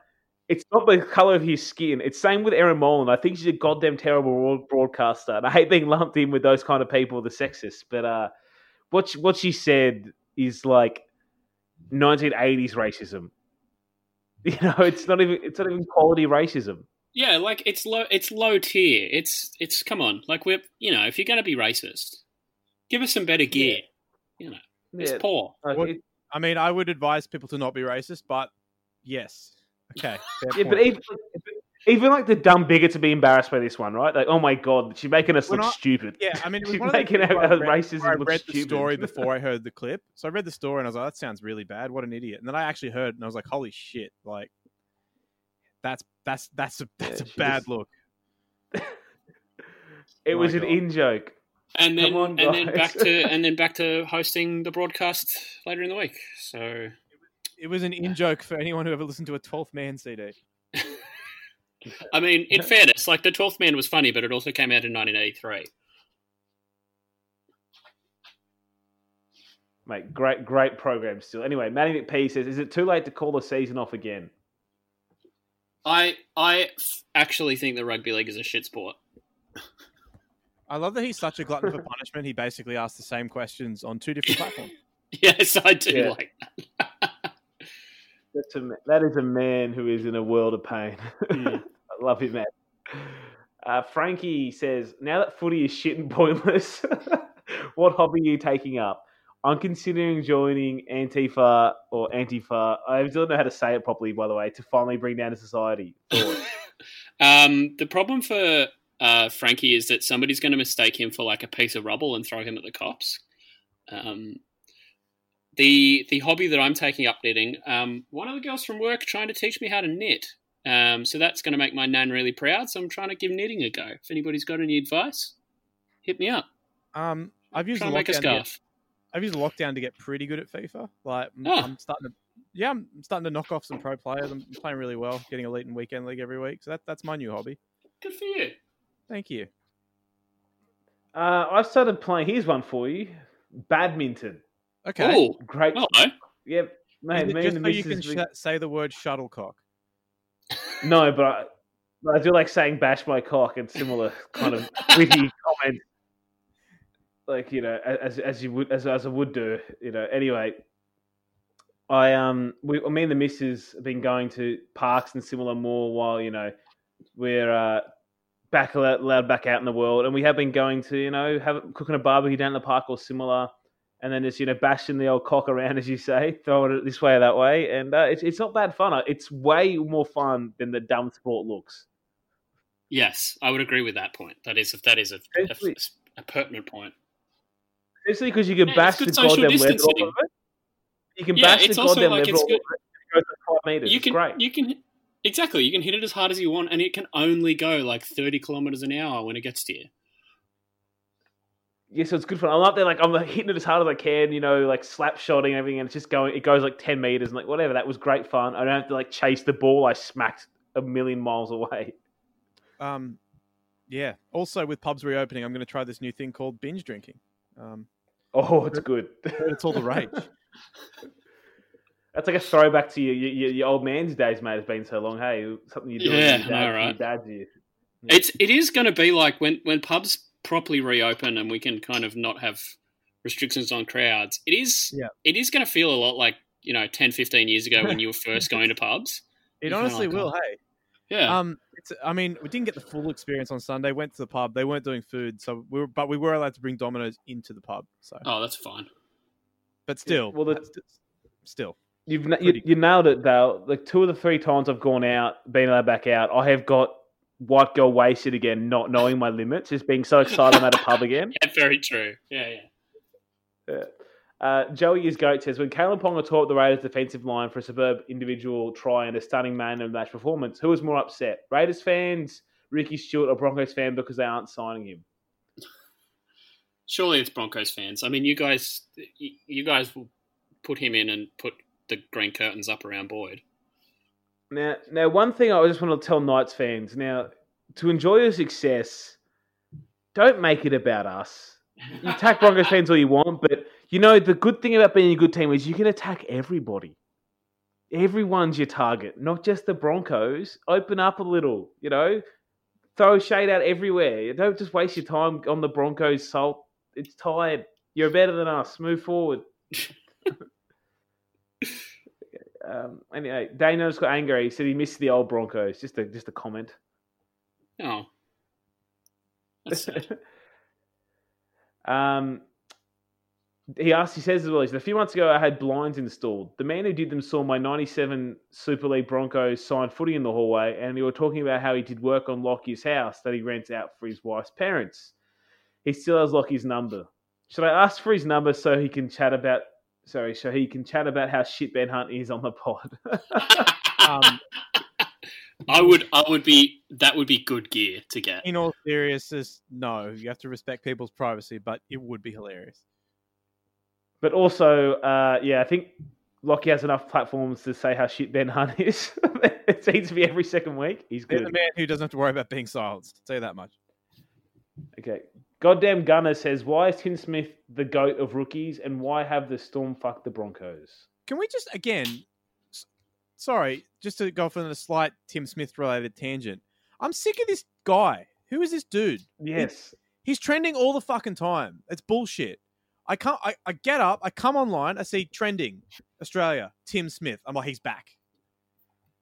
It's not the color of his skin. It's same with Erin Molan. I think she's a goddamn terrible broadcaster, and I hate being lumped in with those kind of people, the sexists. But uh, what she, what she said is like 1980s racism. You know, it's not even it's not even quality racism. yeah, like it's low it's low tier. It's it's come on, like we're you know if you're to be racist, give us some better gear. You know, it's Yeah, poor. Uh, like, What- I mean, I would advise people to not be racist, but yes. Okay. fair Yeah, but even, even like the dumb bigot to be embarrassed by this one, right? Like, oh my god, she's making us We're look not- stupid. Yeah, I mean, she's one of the making things our, where I read- racism where I read the story before I heard the clip. So I read the story and I was like, that sounds really bad. What an idiot. And then I actually heard and I was like, holy shit. Like, that's that's that's a that's Yeah, a bad just- look. it oh My was an in joke. And then on, and then back to and then back to hosting the broadcast later in the week. So It was an in joke for anyone who ever listened to a 12th Man CD. I mean, in fairness, like the Twelfth Man was funny, but it also came out in 1983. Mate, great, great program still. Anyway, Matty McP says, "Is it too late to call the season off again?" I I f- actually think the rugby league is a shit sport. I love that he's such a glutton for punishment. He basically asked the same questions on two different platforms. Yes, I do Yeah. like that. That's a, ma- that is a man who is in a world of pain. Mm. I love him, man. Uh, Frankie says, now that footy is shit and pointless, what hobby are you taking up? I'm considering joining Antifa or Antifa. I don't know how to say it properly, by the way, to finally bring down a society. Um, the problem for uh, Frankie is that somebody's going to mistake him for like a piece of rubble and throw him at the cops. Um, the the hobby that I'm taking up knitting, um, one of the girls from work trying to teach me how to knit. Um, so that's going to make my nan really proud. So I'm trying to give knitting a go. If anybody's got any advice, hit me up. Um, I've used the to make a lockdown. To get. I've used the lockdown to get pretty good at FIFA. Like I'm, Oh. I'm starting to, yeah, I'm starting to knock off some pro players. I'm playing really well, getting elite in weekend league every week. So that, that's my new hobby. Good for you. Thank you. uh, I've started playing. Here's one for you badminton. Okay. Oh, Great. hello. Yeah, Is man, it me just and so the you can sh- say the word shuttlecock. No, but I, but I do like saying "bash my cock" and similar kind of witty comments, like you know, as as you would as as I would do, you know. Anyway, I um, we me and the missus have been going to parks and similar more while you know we're uh, back allowed, back out in the world, and we have been going to you know have cooking a barbecue down in the park or similar. And then just you know bashing the old cock around, as you say, throwing it this way or that way, and uh, it's it's not bad fun. It's way more fun than the dumb sport looks. Yes, I would agree with that point. That is that is a, a, a pertinent point. Especially because you can Yeah, bash the goddamn leather off of it. You can Yeah, bash the goddamn like off of it. It goes to five meters. you it's can great. you can exactly you can hit it as hard as you want, and it can only go like thirty kilometers an hour when it gets to you. Yeah, so it's good fun. I'm up there like I'm hitting it as hard as I can, you know, like slap shotting and everything, and it's just going. It goes like ten meters and like whatever. That was great fun. I don't have to like chase the ball. I smacked a million miles away. Um, yeah. Also, with pubs reopening, I'm going to try this new thing called binge drinking. Um, Oh, it's good. it's all the rage. That's like a throwback to your, your, your old man's days, mate. It's been so long. Hey, something you do Yeah, with your, I dad, know, your right? dad's years. It's it is going to be like when when pubs properly reopen and we can kind of not have restrictions on crowds. It is Yeah. it is going to feel a lot like you know 10, 15 years ago when you were first going to pubs. It You honestly kinda will. like, Hey. Yeah, Um, it's. I mean, we didn't get the full experience on Sunday. Went to the pub. They weren't doing food, so we were. But we were allowed to bring Domino's into the pub. So, oh, that's fine. but still, well, the- that's- still. You've you, you nailed it, though. Like two of the three times I've gone out, been allowed back out, I have got white girl wasted again, not knowing my limits, just being so excited I'm at a pub again. Yeah, very true. Yeah, yeah. Yeah. Uh, Joey is goat says when Kalyn Ponga up the Raiders' defensive line for a superb individual try and a stunning man of the match performance, who was more upset? Raiders fans, Ricky Stuart, or Broncos fan because they aren't signing him? Surely it's Broncos fans. I mean, you guys, you guys will put him in and put the green curtains up around Boyd. Now, now, one thing I just want to tell Knights fans now to enjoy your success, don't make it about us. You attack Broncos fans all you want, but you know the good thing about being a good team is you can attack everybody. Everyone's your target, not just the Broncos. Open up a little, you know. Throw shade out everywhere. Don't just waste your time on the Broncos. Salt. It's tired. You're better than us. Move forward. um, anyway, Dano's got angry. He said he missed the old Broncos. Just a just a comment. Oh, um, he asked. He says as well. He said a few months ago I had blinds installed. The man who did them saw my '97 Super League Broncos signed footy in the hallway, and they were talking about how he did work on Lockie's house that he rents out for his wife's parents. He still has Lockie's number. Should I ask for his number so he can chat about? Sorry, so he can chat about how shit Ben Hunt is on the pod. Um, I would, I would be. That would be good gear to get. in all seriousness, no. You have to respect people's privacy, but it would be hilarious. But also, uh, yeah, I think Lockie has enough platforms to say how shit Ben Hunt is. it seems to be every second week. He's There's good. a man who doesn't have to worry about being silenced. Say that much. Okay. Goddamn Gunner says, why is Tim Smith the goat of rookies and why have the Storm fucked the Broncos? Can we just again? Sorry, just to go off on a slight Tim Smith related tangent. I'm sick of this guy. Who is this dude? Yes. He's trending all the fucking time. It's bullshit. I come, I, I get up, I come online, I see trending Australia, Tim Smith. I'm like, he's back.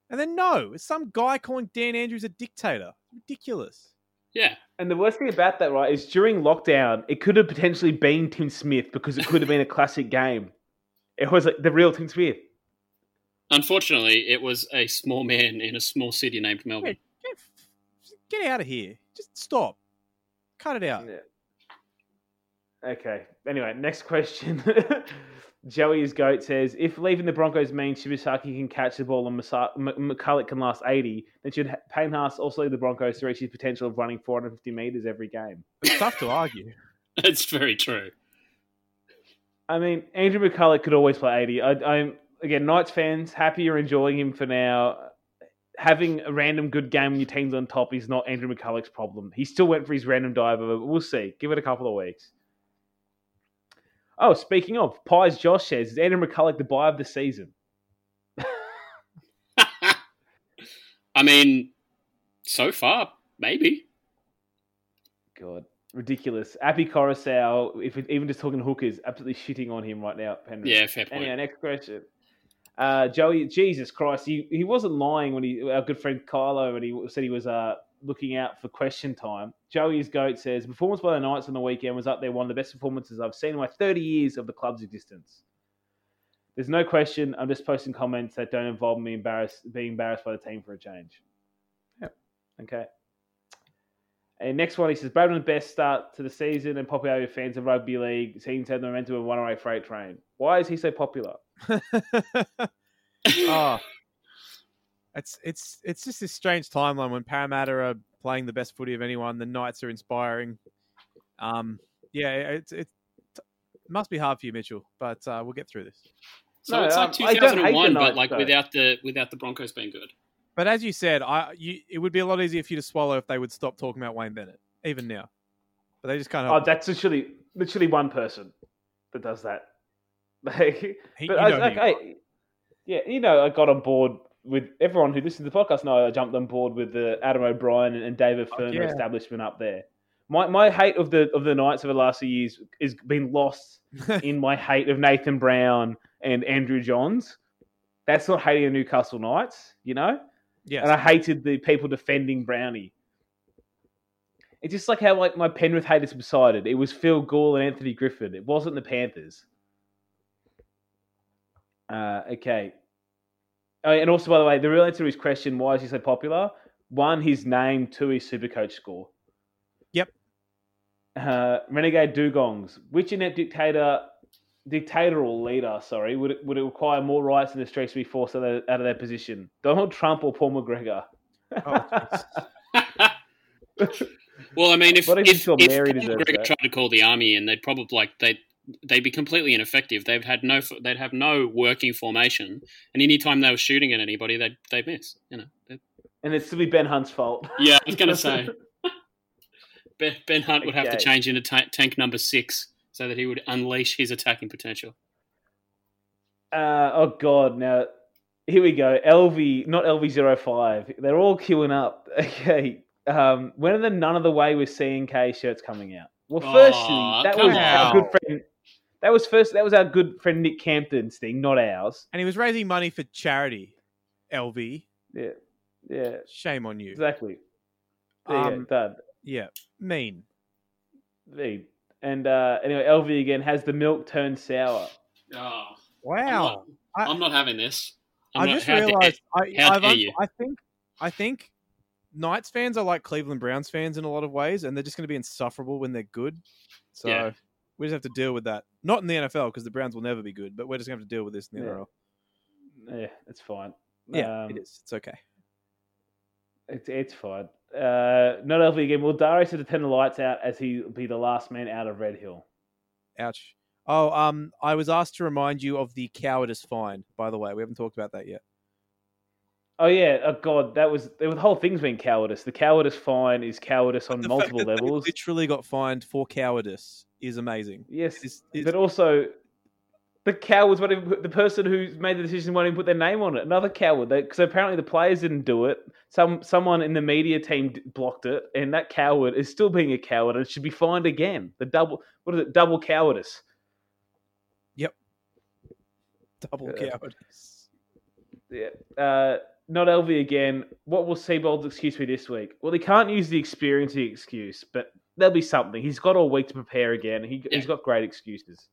And then no, it's some guy calling Dan Andrews a dictator. Ridiculous. Yeah. And the worst thing about that, right, is during lockdown, it could have potentially been Tim Smith because it could have been a classic game. It was like the real Tim Smith. Unfortunately, it was a small man in a small city named Melbourne. Get, get out of here. Just stop. Cut it out. Yeah. Okay. Anyway, next question. Joey's goat says, if leaving the Broncos means Shibasaki can catch the ball and Masa- McCullough can last 80, then should Payne Haas also leave the Broncos to reach his potential of running 450 metres every game? It's tough to argue. It's very true. I mean, Andrew McCullough could always play 80. I, I'm, again, Knights fans, happy you're enjoying him for now. Having a random good game when your team's on top is not Andrew McCullough's problem. He still went for his random dive, but we'll see. Give it a couple of weeks. Oh, speaking of, Pies Josh says, is Andrew McCullough the buy of the season? I mean, so far, maybe. God, ridiculous. Appy Coruscant, if even just talking hookers, absolutely shitting on him right now. Penrith. Yeah, fair point. Anyway, next question. Uh, Joey, Jesus Christ, he, he wasn't lying when he our good friend Kylo when he said he was uh, looking out for question time. Joey's goat says performance by the Knights on the weekend was up there, one of the best performances I've seen in my 30 years of the club's existence. There's no question. I'm just posting comments that don't involve me embarrassed, being embarrassed by the team for a change. Yep. Okay. And next one, he says, Bradman's best start to the season and popularity of fans of rugby league seems to have the momentum of 108 freight train. Why is he so popular? oh, it's it's it's just this strange timeline when Parramatta are playing the best footy of anyone. The Knights are inspiring. Um, yeah, it's it, it must be hard for you, Mitchell, but uh, we'll get through this. So No, it's um, like I don't hate the 2001, but like though. without the without the Broncos being good. But as you said, I you, it would be a lot easier for you to swallow if they would stop talking about Wayne Bennett, even now. But they just can't Oh, that's literally literally one person that does that. Like, He- but you I, know like, I, yeah, you know, I got on board with everyone who listens to the podcast. Know I jumped on board with the Adam O'Brien and, David Furner yeah. establishment up there. My my hate of the of the Knights over the last few years is been lost in my hate of Nathan Brown and Andrew Johns. That's not hating the Newcastle Knights, you know. yes. and I hated the people defending Brownie. It's just like how like my Penrith hate is subsided. It was Phil Gould and Anthony Griffin. It wasn't the Panthers. Uh, okay. Oh, and also, by the way, the real answer to his question, why is he so popular? One, his name. Two, his Supercoach score. Yep. Uh, Renegade Dugongs. Which inept dictator, dictatorial leader, sorry, would it, would it require more rights in the streets to be forced out of, out of their position? Donald Trump or Paul McGregor? Oh, well, I mean, if if if, you if Paul McGregor that? tried to call the army in, they'd probably like they they'd be completely ineffective. They've had no they'd have no working formation, and any time they were shooting at anybody, they'd they'd miss. You know. They'd- And it's to be Ben Hunt's fault. Yeah, I was gonna say Ben, ben Hunt would have to change into ta- tank number six so that he would unleash his attacking potential. Uh, oh God! Now here we go. LV, not LV05. They're all queuing up. Okay. Um, when are the none of the way with C and K shirts coming out? Well, firstly, that come was our good friend. That was first. That was our good friend Nick Campton's thing, not ours. and he was raising money for charity. LV, Yeah, yeah, shame on you. exactly. There Um, go, done. Yeah, mean. There. And uh, anyway, LV again has the milk turned sour. Oh, Wow. I'm not, I- I'm not having this. I'm I not- just realized. I, how I've dare you. I think. I think. Knights fans are like Cleveland Browns fans in a lot of ways, and they're just going to be insufferable when they're good. So Yeah. We just have to deal with that. Not in the NFL because the Browns will never be good, but we're just going to have to deal with this in the Yeah. NRL. Yeah, it's fine. Yeah, Um, it is. It's okay. It's it's fine. Uh, not LV again. Will Darius have to turn the lights out as he be the last man out of Red Hill? Ouch. Oh, um, I was asked to remind you of the cowardice fine. By the way, we haven't talked about that yet. Oh yeah. Oh god, that was the whole thing's been cowardice. The cowardice fine is cowardice on multiple levels. literally got fined for cowardice is amazing. Yes, It's- it's- but also the cowards won't even the person who made the decision won't even put their name on it. Another coward. Because apparently the players didn't do it. Some someone in the media team blocked it, and that coward is still being a coward and should be fined again. The double what is it? Double cowardice. Yep. Double Yeah. coyotes. Yeah. Uh, not LV again. What will Seibold's excuse be this week? Well, he can't use the experiencing excuse, but there'll be something. He's got all week to prepare again. He, Yeah. He's got great excuses.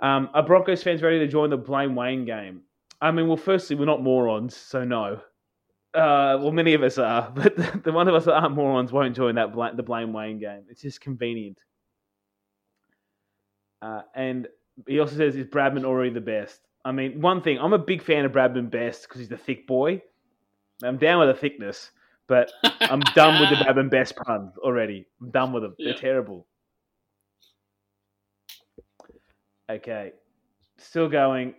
Um, are Broncos fans ready to join the Blame Wayne game? I mean, well, firstly, we're not morons, so no. Uh, well, many of us are, but the, the one of us that aren't morons won't join that bla- the Blame Wayne game. It's just convenient. Uh, and he also says, "Is Bradman already the best?" I mean, one thing, I'm a big fan of Bradman Best because he's a thick boy. I'm down with the thickness, but I'm done with the Bradman Best puns already. I'm done with them. Yeah. They're terrible. Okay, still going.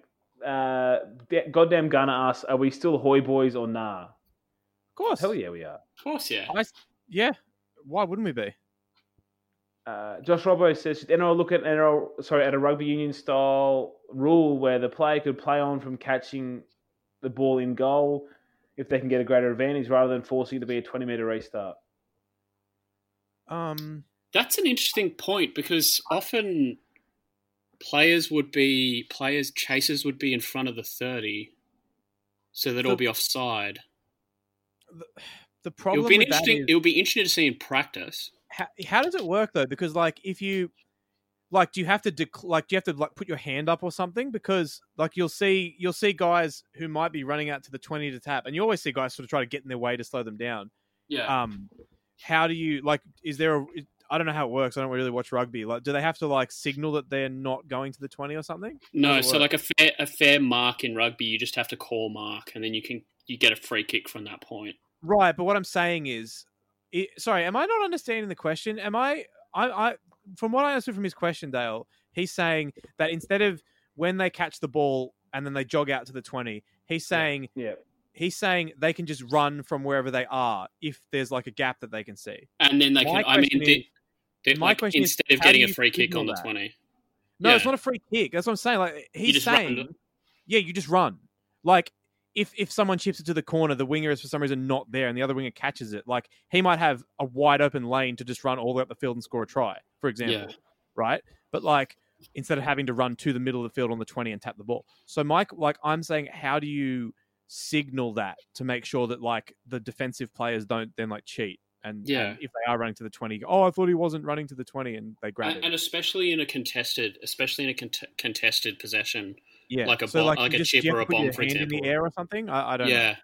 Uh, da- goddamn Gunner asks, "Are we still Hoy boys or nah?" Of course. Hell yeah, we are. Of course, yeah. I, yeah. Why wouldn't we be? Uh, Josh Robbo says, should NRL look at NRL, sorry, at a rugby union style rule where the player could play on from catching the ball in goal if they can get a greater advantage rather than forcing it to be a 20 metre restart. Um, That's an interesting point because often players would be players chasers would be in front of the thirty, so they'd all be offside. the It problem would be that interesting. is- It would be interesting to see in practice. How, how does it work though? Because like if you like, do you have to dec- like do you have to like put your hand up or something? Because like you'll see you'll see guys who might be running out to the twenty to tap, and you always see guys sort of try to get in their way to slow them down. Yeah. Um, how do you like? Is there a? I don't know how it works. I don't really watch rugby. Like, do they have to like signal that they're not going to the twenty or something? no, so like a fair a fair mark in rugby, you just have to call mark, and then you can you get a free kick from that point. Right, but what I'm saying is, i sorry, am I not understanding the question? Am I, I, I, from what I understood from his question, Dale, he's saying that instead of when they catch the ball and then they jog out to the 20, he's saying, Yeah. he's saying they can just run from wherever they are if there's like a gap that they can see. And then they My can. I mean, question they, is- they- my like, question is, instead of getting a free kick signal on the that? twenty, No, it's not a free kick. That's what I'm saying. Like he's just run. saying, yeah, you just run. Like if if someone chips it to the corner, the winger is for some reason not there, and the other winger catches it. Like he might have a wide open lane to just run all the way up the field and score a try, for example. Yeah. Right, but like instead of having to run to the middle of the field on the twenty and tap the ball. So Mike, like I'm saying, how do you signal that to make sure that like the defensive players don't then like cheat? And, Yeah. and if they are running to the 20, oh, I thought he wasn't running to the 20 and they grab and, it. and especially in a contested, especially in a cont- contested possession. Yeah, like a so bomb- like, like a chip or a bomb, for hand in the air or something. I, I don't know. Yeah.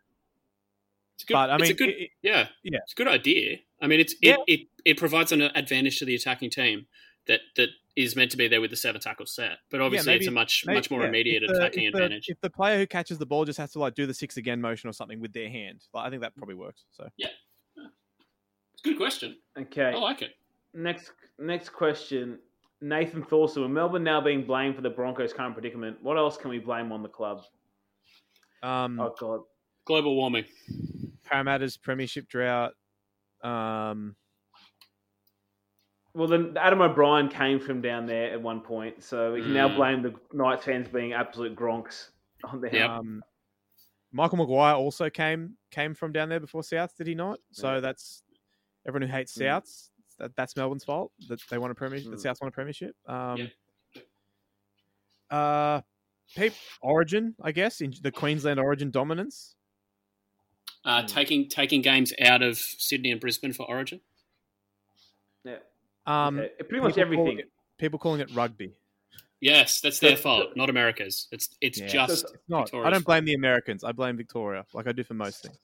It's good. But I it's mean, a good. it- it- yeah, yeah. it's a good idea. I mean, it's Yeah. it, it it provides an advantage to the attacking team that that is meant to be there with the seven tackle set. But obviously, it's maybe- a much maybe- much more yeah, immediate if the- attacking if the, advantage. If the player who catches the ball just has to like do the six again motion or something with their hand, like, I think that probably works. So It's a good question. Okay. I like it. Next next question. Nathan Thorson, with Melbourne now being blamed for the Broncos' current predicament, what else can we blame on the club? um, Oh, God. Global warming. Parramatta's premiership drought. Um, Well, then Adam O'Brien came from down there at one point, so we can now Mm. blame the Knights fans being absolute gronks on their Yep. um, Michael Maguire also came came from down there before South, did he not? So Yeah. that's everyone who hates Mm. Souths. That, that's Melbourne's fault that they want a premiership. The Mm. Souths want a premiership. Um, Yep. Uh, peep, Origin, I guess, in the Queensland Origin dominance. Uh, Hmm. Taking taking games out of Sydney and Brisbane for Origin. Yeah. Um, Okay. Pretty much people call everything. it- people calling it rugby. Yes, that's their So- fault, not America's. It's it's Yeah. just So- Not, I don't blame the Americans. I blame Victoria, like I do for most things.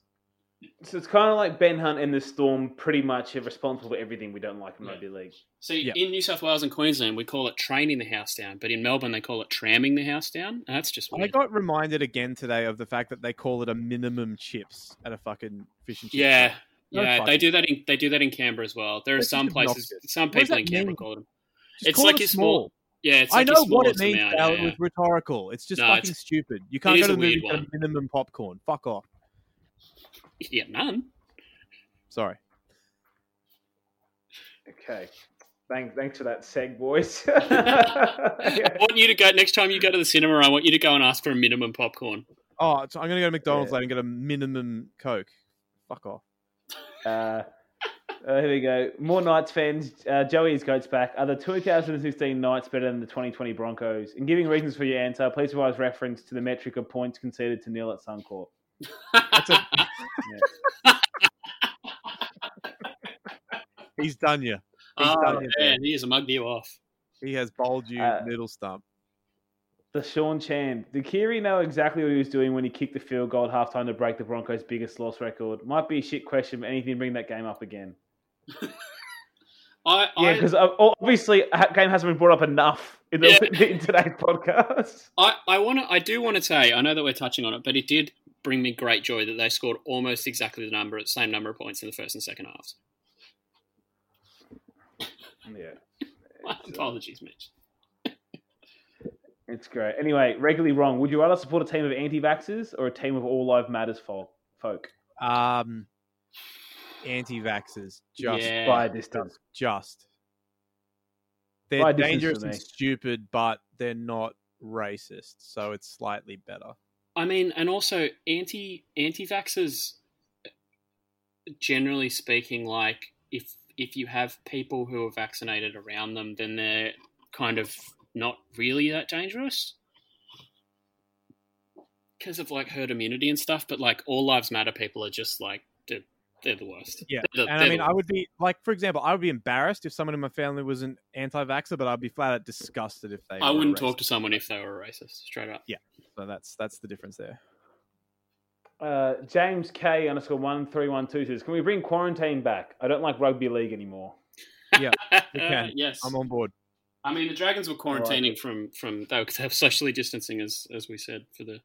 So it's kind of like Ben Hunt and the Storm pretty much are responsible for everything we don't like in Yeah. rugby league. See, Yeah. in New South Wales and Queensland, we call it training the house down, but in Melbourne, they call it tramming the house down. That's just I got reminded again today of the fact that they call it a minimum chips at a fucking fish and chip yeah, shop. No yeah, fucking- they do that. In, they do that in Canberra as well. There are That's some places, obnoxious. some people in Canberra mean? call them. Just It's call like it your a small- Yeah, it's I like your know what it smallest means, amount, Al. yeah, It was rhetorical. It's just No, fucking it's- stupid. You can't go to the movie weird get a minimum popcorn. Fuck off. Yeah, none. Sorry. Okay. Thanks, thanks for that seg, boys. I want you to go next time you go to the cinema. I want you to go and ask for a minimum popcorn. Oh, so I'm gonna go to McDonald's Yeah. later and get a minimum Coke. Fuck off. uh, Uh, here we go. More Knights fans. Uh, Joey's goats back. Are the 2016 Knights better than the 2020 Broncos? In giving reasons for your answer, please provide reference to the metric of points conceded to nil at Suncorp. He's done you. He's oh, done you man, he has mugged you off. He has bowled you Uh, middle stump. The Sean Chan. Did Keary know exactly what he was doing when he kicked the field goal at halftime to break the Broncos' biggest loss record? Might be a shit question, but anything to bring that game up again. I, Yeah, I, because obviously that game hasn't been brought up enough in, the, Yeah. in today's podcast. I, I want to. I do want to say. I know that we're touching on it, but it did bring me great joy that they scored almost exactly the number, same number of points in the first and second halves. Yeah. My apologies, Mitch. It's great. Anyway, regularly wrong. Would you rather support a team of anti-vaxxers or a team of all life matters folk? folk? Um, anti-vaxxers, just, Yeah. By distance. just. They're a dangerous for and stupid, but they're not racist, so it's slightly better. I mean, and also anti anti vaxxers. Generally speaking, like if if you have people who are vaccinated around them, then they're kind of not really that dangerous because of like herd immunity and stuff. But like all lives matter, people are just like they're, they're the worst. Yeah, They're And I they're mean, I would be like, for example, I would be embarrassed if someone in my family was an anti-vaxxer, but I'd be flat out disgusted if they. I were wouldn't racist. talk to someone if they were a racist, straight up. Yeah, so that's that's the difference there. Uh, James K underscore one three one two says, "Can we bring quarantine back? I don't like rugby league anymore." we can. yes, I'm on board. I mean, the Dragons were quarantining it. from from they were they were socially distancing as as we said for the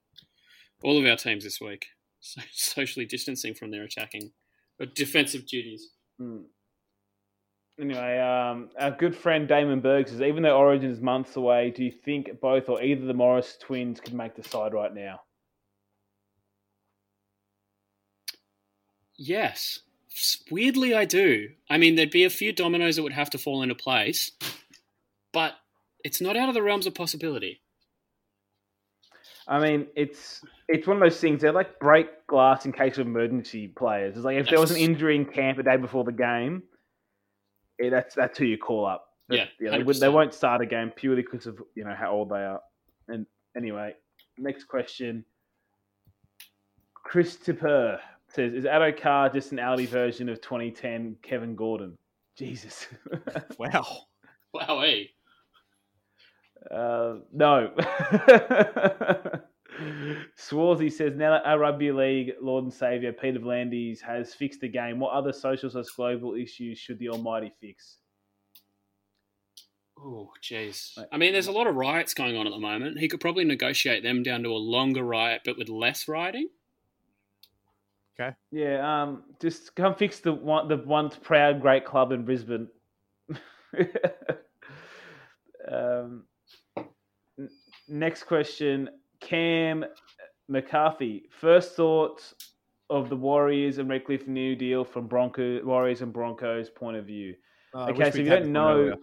all of our teams this week, so, socially distancing from their attacking or defensive duties. Hmm. Anyway, um, our good friend Damon Berg says, even though Origin is months away, do you think both or either the Morris twins could make the side right now? Yes, weirdly, I do. I mean, there'd be a few dominoes that would have to fall into place, but it's not out of the realms of possibility. I mean, it's it's one of those things. They're like break glass in case of emergency players. It's like if there was an injury in camp a day before the game, eh, that's that's who you call up. But, Yeah, they, they won't start a game purely because of you know how old they are. And anyway, next question. Christopher says, "Is Addo Carr just an Audi version of 2010 Kevin Gordon?" Jesus. Wow. Wow, hey. Uh, no. Swarzy says now that our rugby league Lord and Savior Peter V'landys has fixed the game, what other social slash global issues should the Almighty fix? Oh, jeez. I mean, there's a lot of riots going on at the moment. He could probably negotiate them down to a longer riot, but with less rioting. Okay. Yeah, um, just come fix the one, the once proud great club in Brisbane. um, n- next question, Cam McCarthy. First thoughts of the Warriors and Redcliffe New Deal from Bronco Warriors and Broncos point of view. Uh, Okay, so if you don't know, earlier.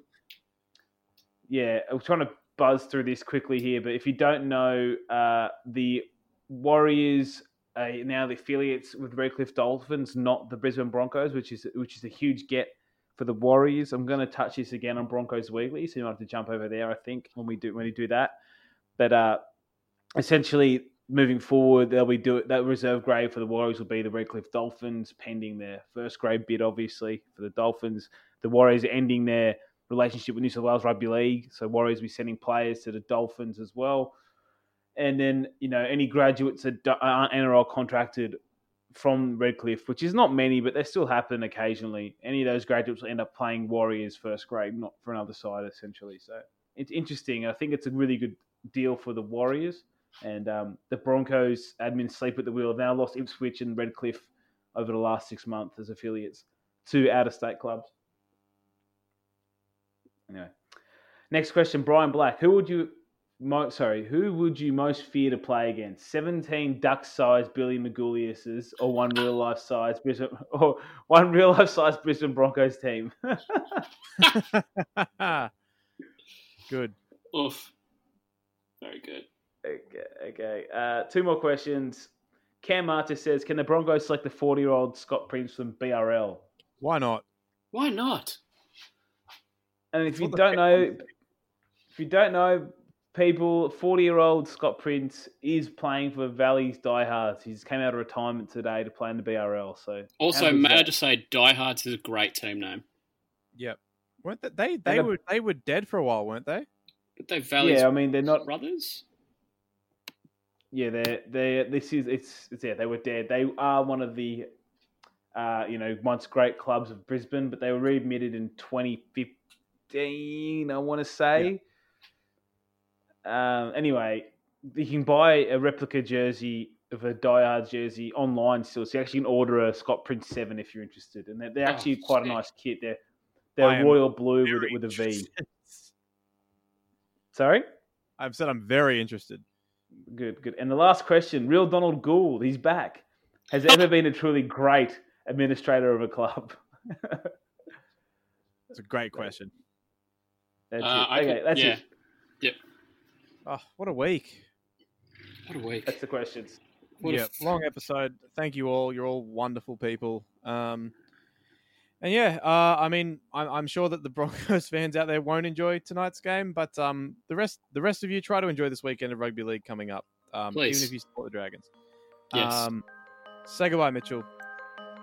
yeah, I'm trying to buzz through this quickly here, but if you don't know, uh, the Warriors are now the affiliates with Redcliffe Dolphins, not the Brisbane Broncos, which is which is a huge get for the Warriors. I'm going to touch this again on Broncos Weekly, so you might have to jump over there. I think when we do when we do that, but uh, essentially moving forward, they'll be do that reserve grade for the Warriors will be the Redcliffe Dolphins, pending their first grade bid, obviously for the Dolphins. The Warriors ending their relationship with New South Wales Rugby League, so Warriors will be sending players to the Dolphins as well. And then you know any graduates that aren't NRL contracted from Redcliffe, which is not many, but they still happen occasionally. Any of those graduates will end up playing Warriors first grade, not for another side, essentially. So it's interesting. I think it's a really good deal for the Warriors. And um, the Broncos admin sleep at the wheel have now lost Ipswich and Redcliffe over the last six months as affiliates to out of state clubs. Anyway, next question, Brian Black. Who would you, mo- sorry, who would you most fear to play against? Seventeen duck-sized Billy Magoulias's or one real-life size Brisbane, or one real-life size Brisbane Broncos team? Good. Oof. Very good. Okay, okay. Uh, two more questions. Cam Martis says, "Can the Broncos select the forty-year-old Scott Prince from BRL?" Why not? Why not? And if you don't heck? know, if you don't know, people, forty-year-old Scott Prince is playing for Valley's Diehards. He's came out of retirement today to play in the BRL. So Also, how good's may I just say, Diehards is a great team name. Yep. Weren't they? They, they a- were they were dead for a while, weren't they? But they Valley's yeah, I mean they're not. brothers. Yeah, they're they. This is it's it's yeah. They were dead. They are one of the, uh, you know, once great clubs of Brisbane, but they were readmitted in 2015. I want to say. Um. Anyway, you can buy a replica jersey of a diehards jersey online still. So you actually can order a Scott Prince Seven if you're interested, and they're, they're Oh, actually quite a nice kit. They're they're royal blue with with a V. Sorry. I've said I'm very interested. Good, good. And the last question, real Donald Gould, he's back. Has there ever been a truly great administrator of a club? It's a great question. That's Uh, it. Okay, could- that's yeah. it. Yep. Oh, what a week! What a week. That's the questions. What yeah, f- long episode. Thank you all. You're all wonderful people. Um, and yeah, uh, I mean, I'm, I'm sure that the Broncos fans out there won't enjoy tonight's game, but um, the rest, the rest of you, try to enjoy this weekend of rugby league coming up. Um, Please. even if you support the Dragons. Yes. Um, say goodbye, Mitchell.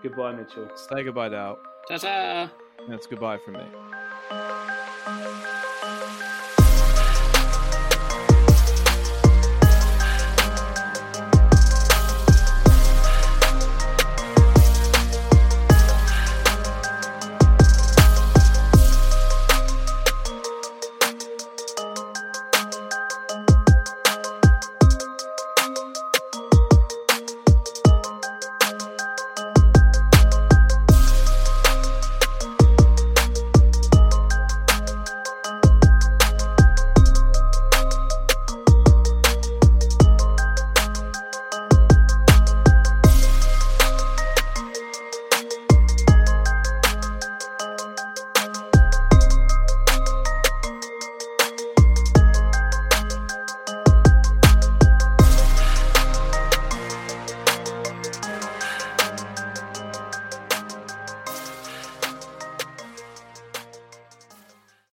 Goodbye, Mitchell. Say goodbye, Dale. Ta-ta! And it's goodbye from me.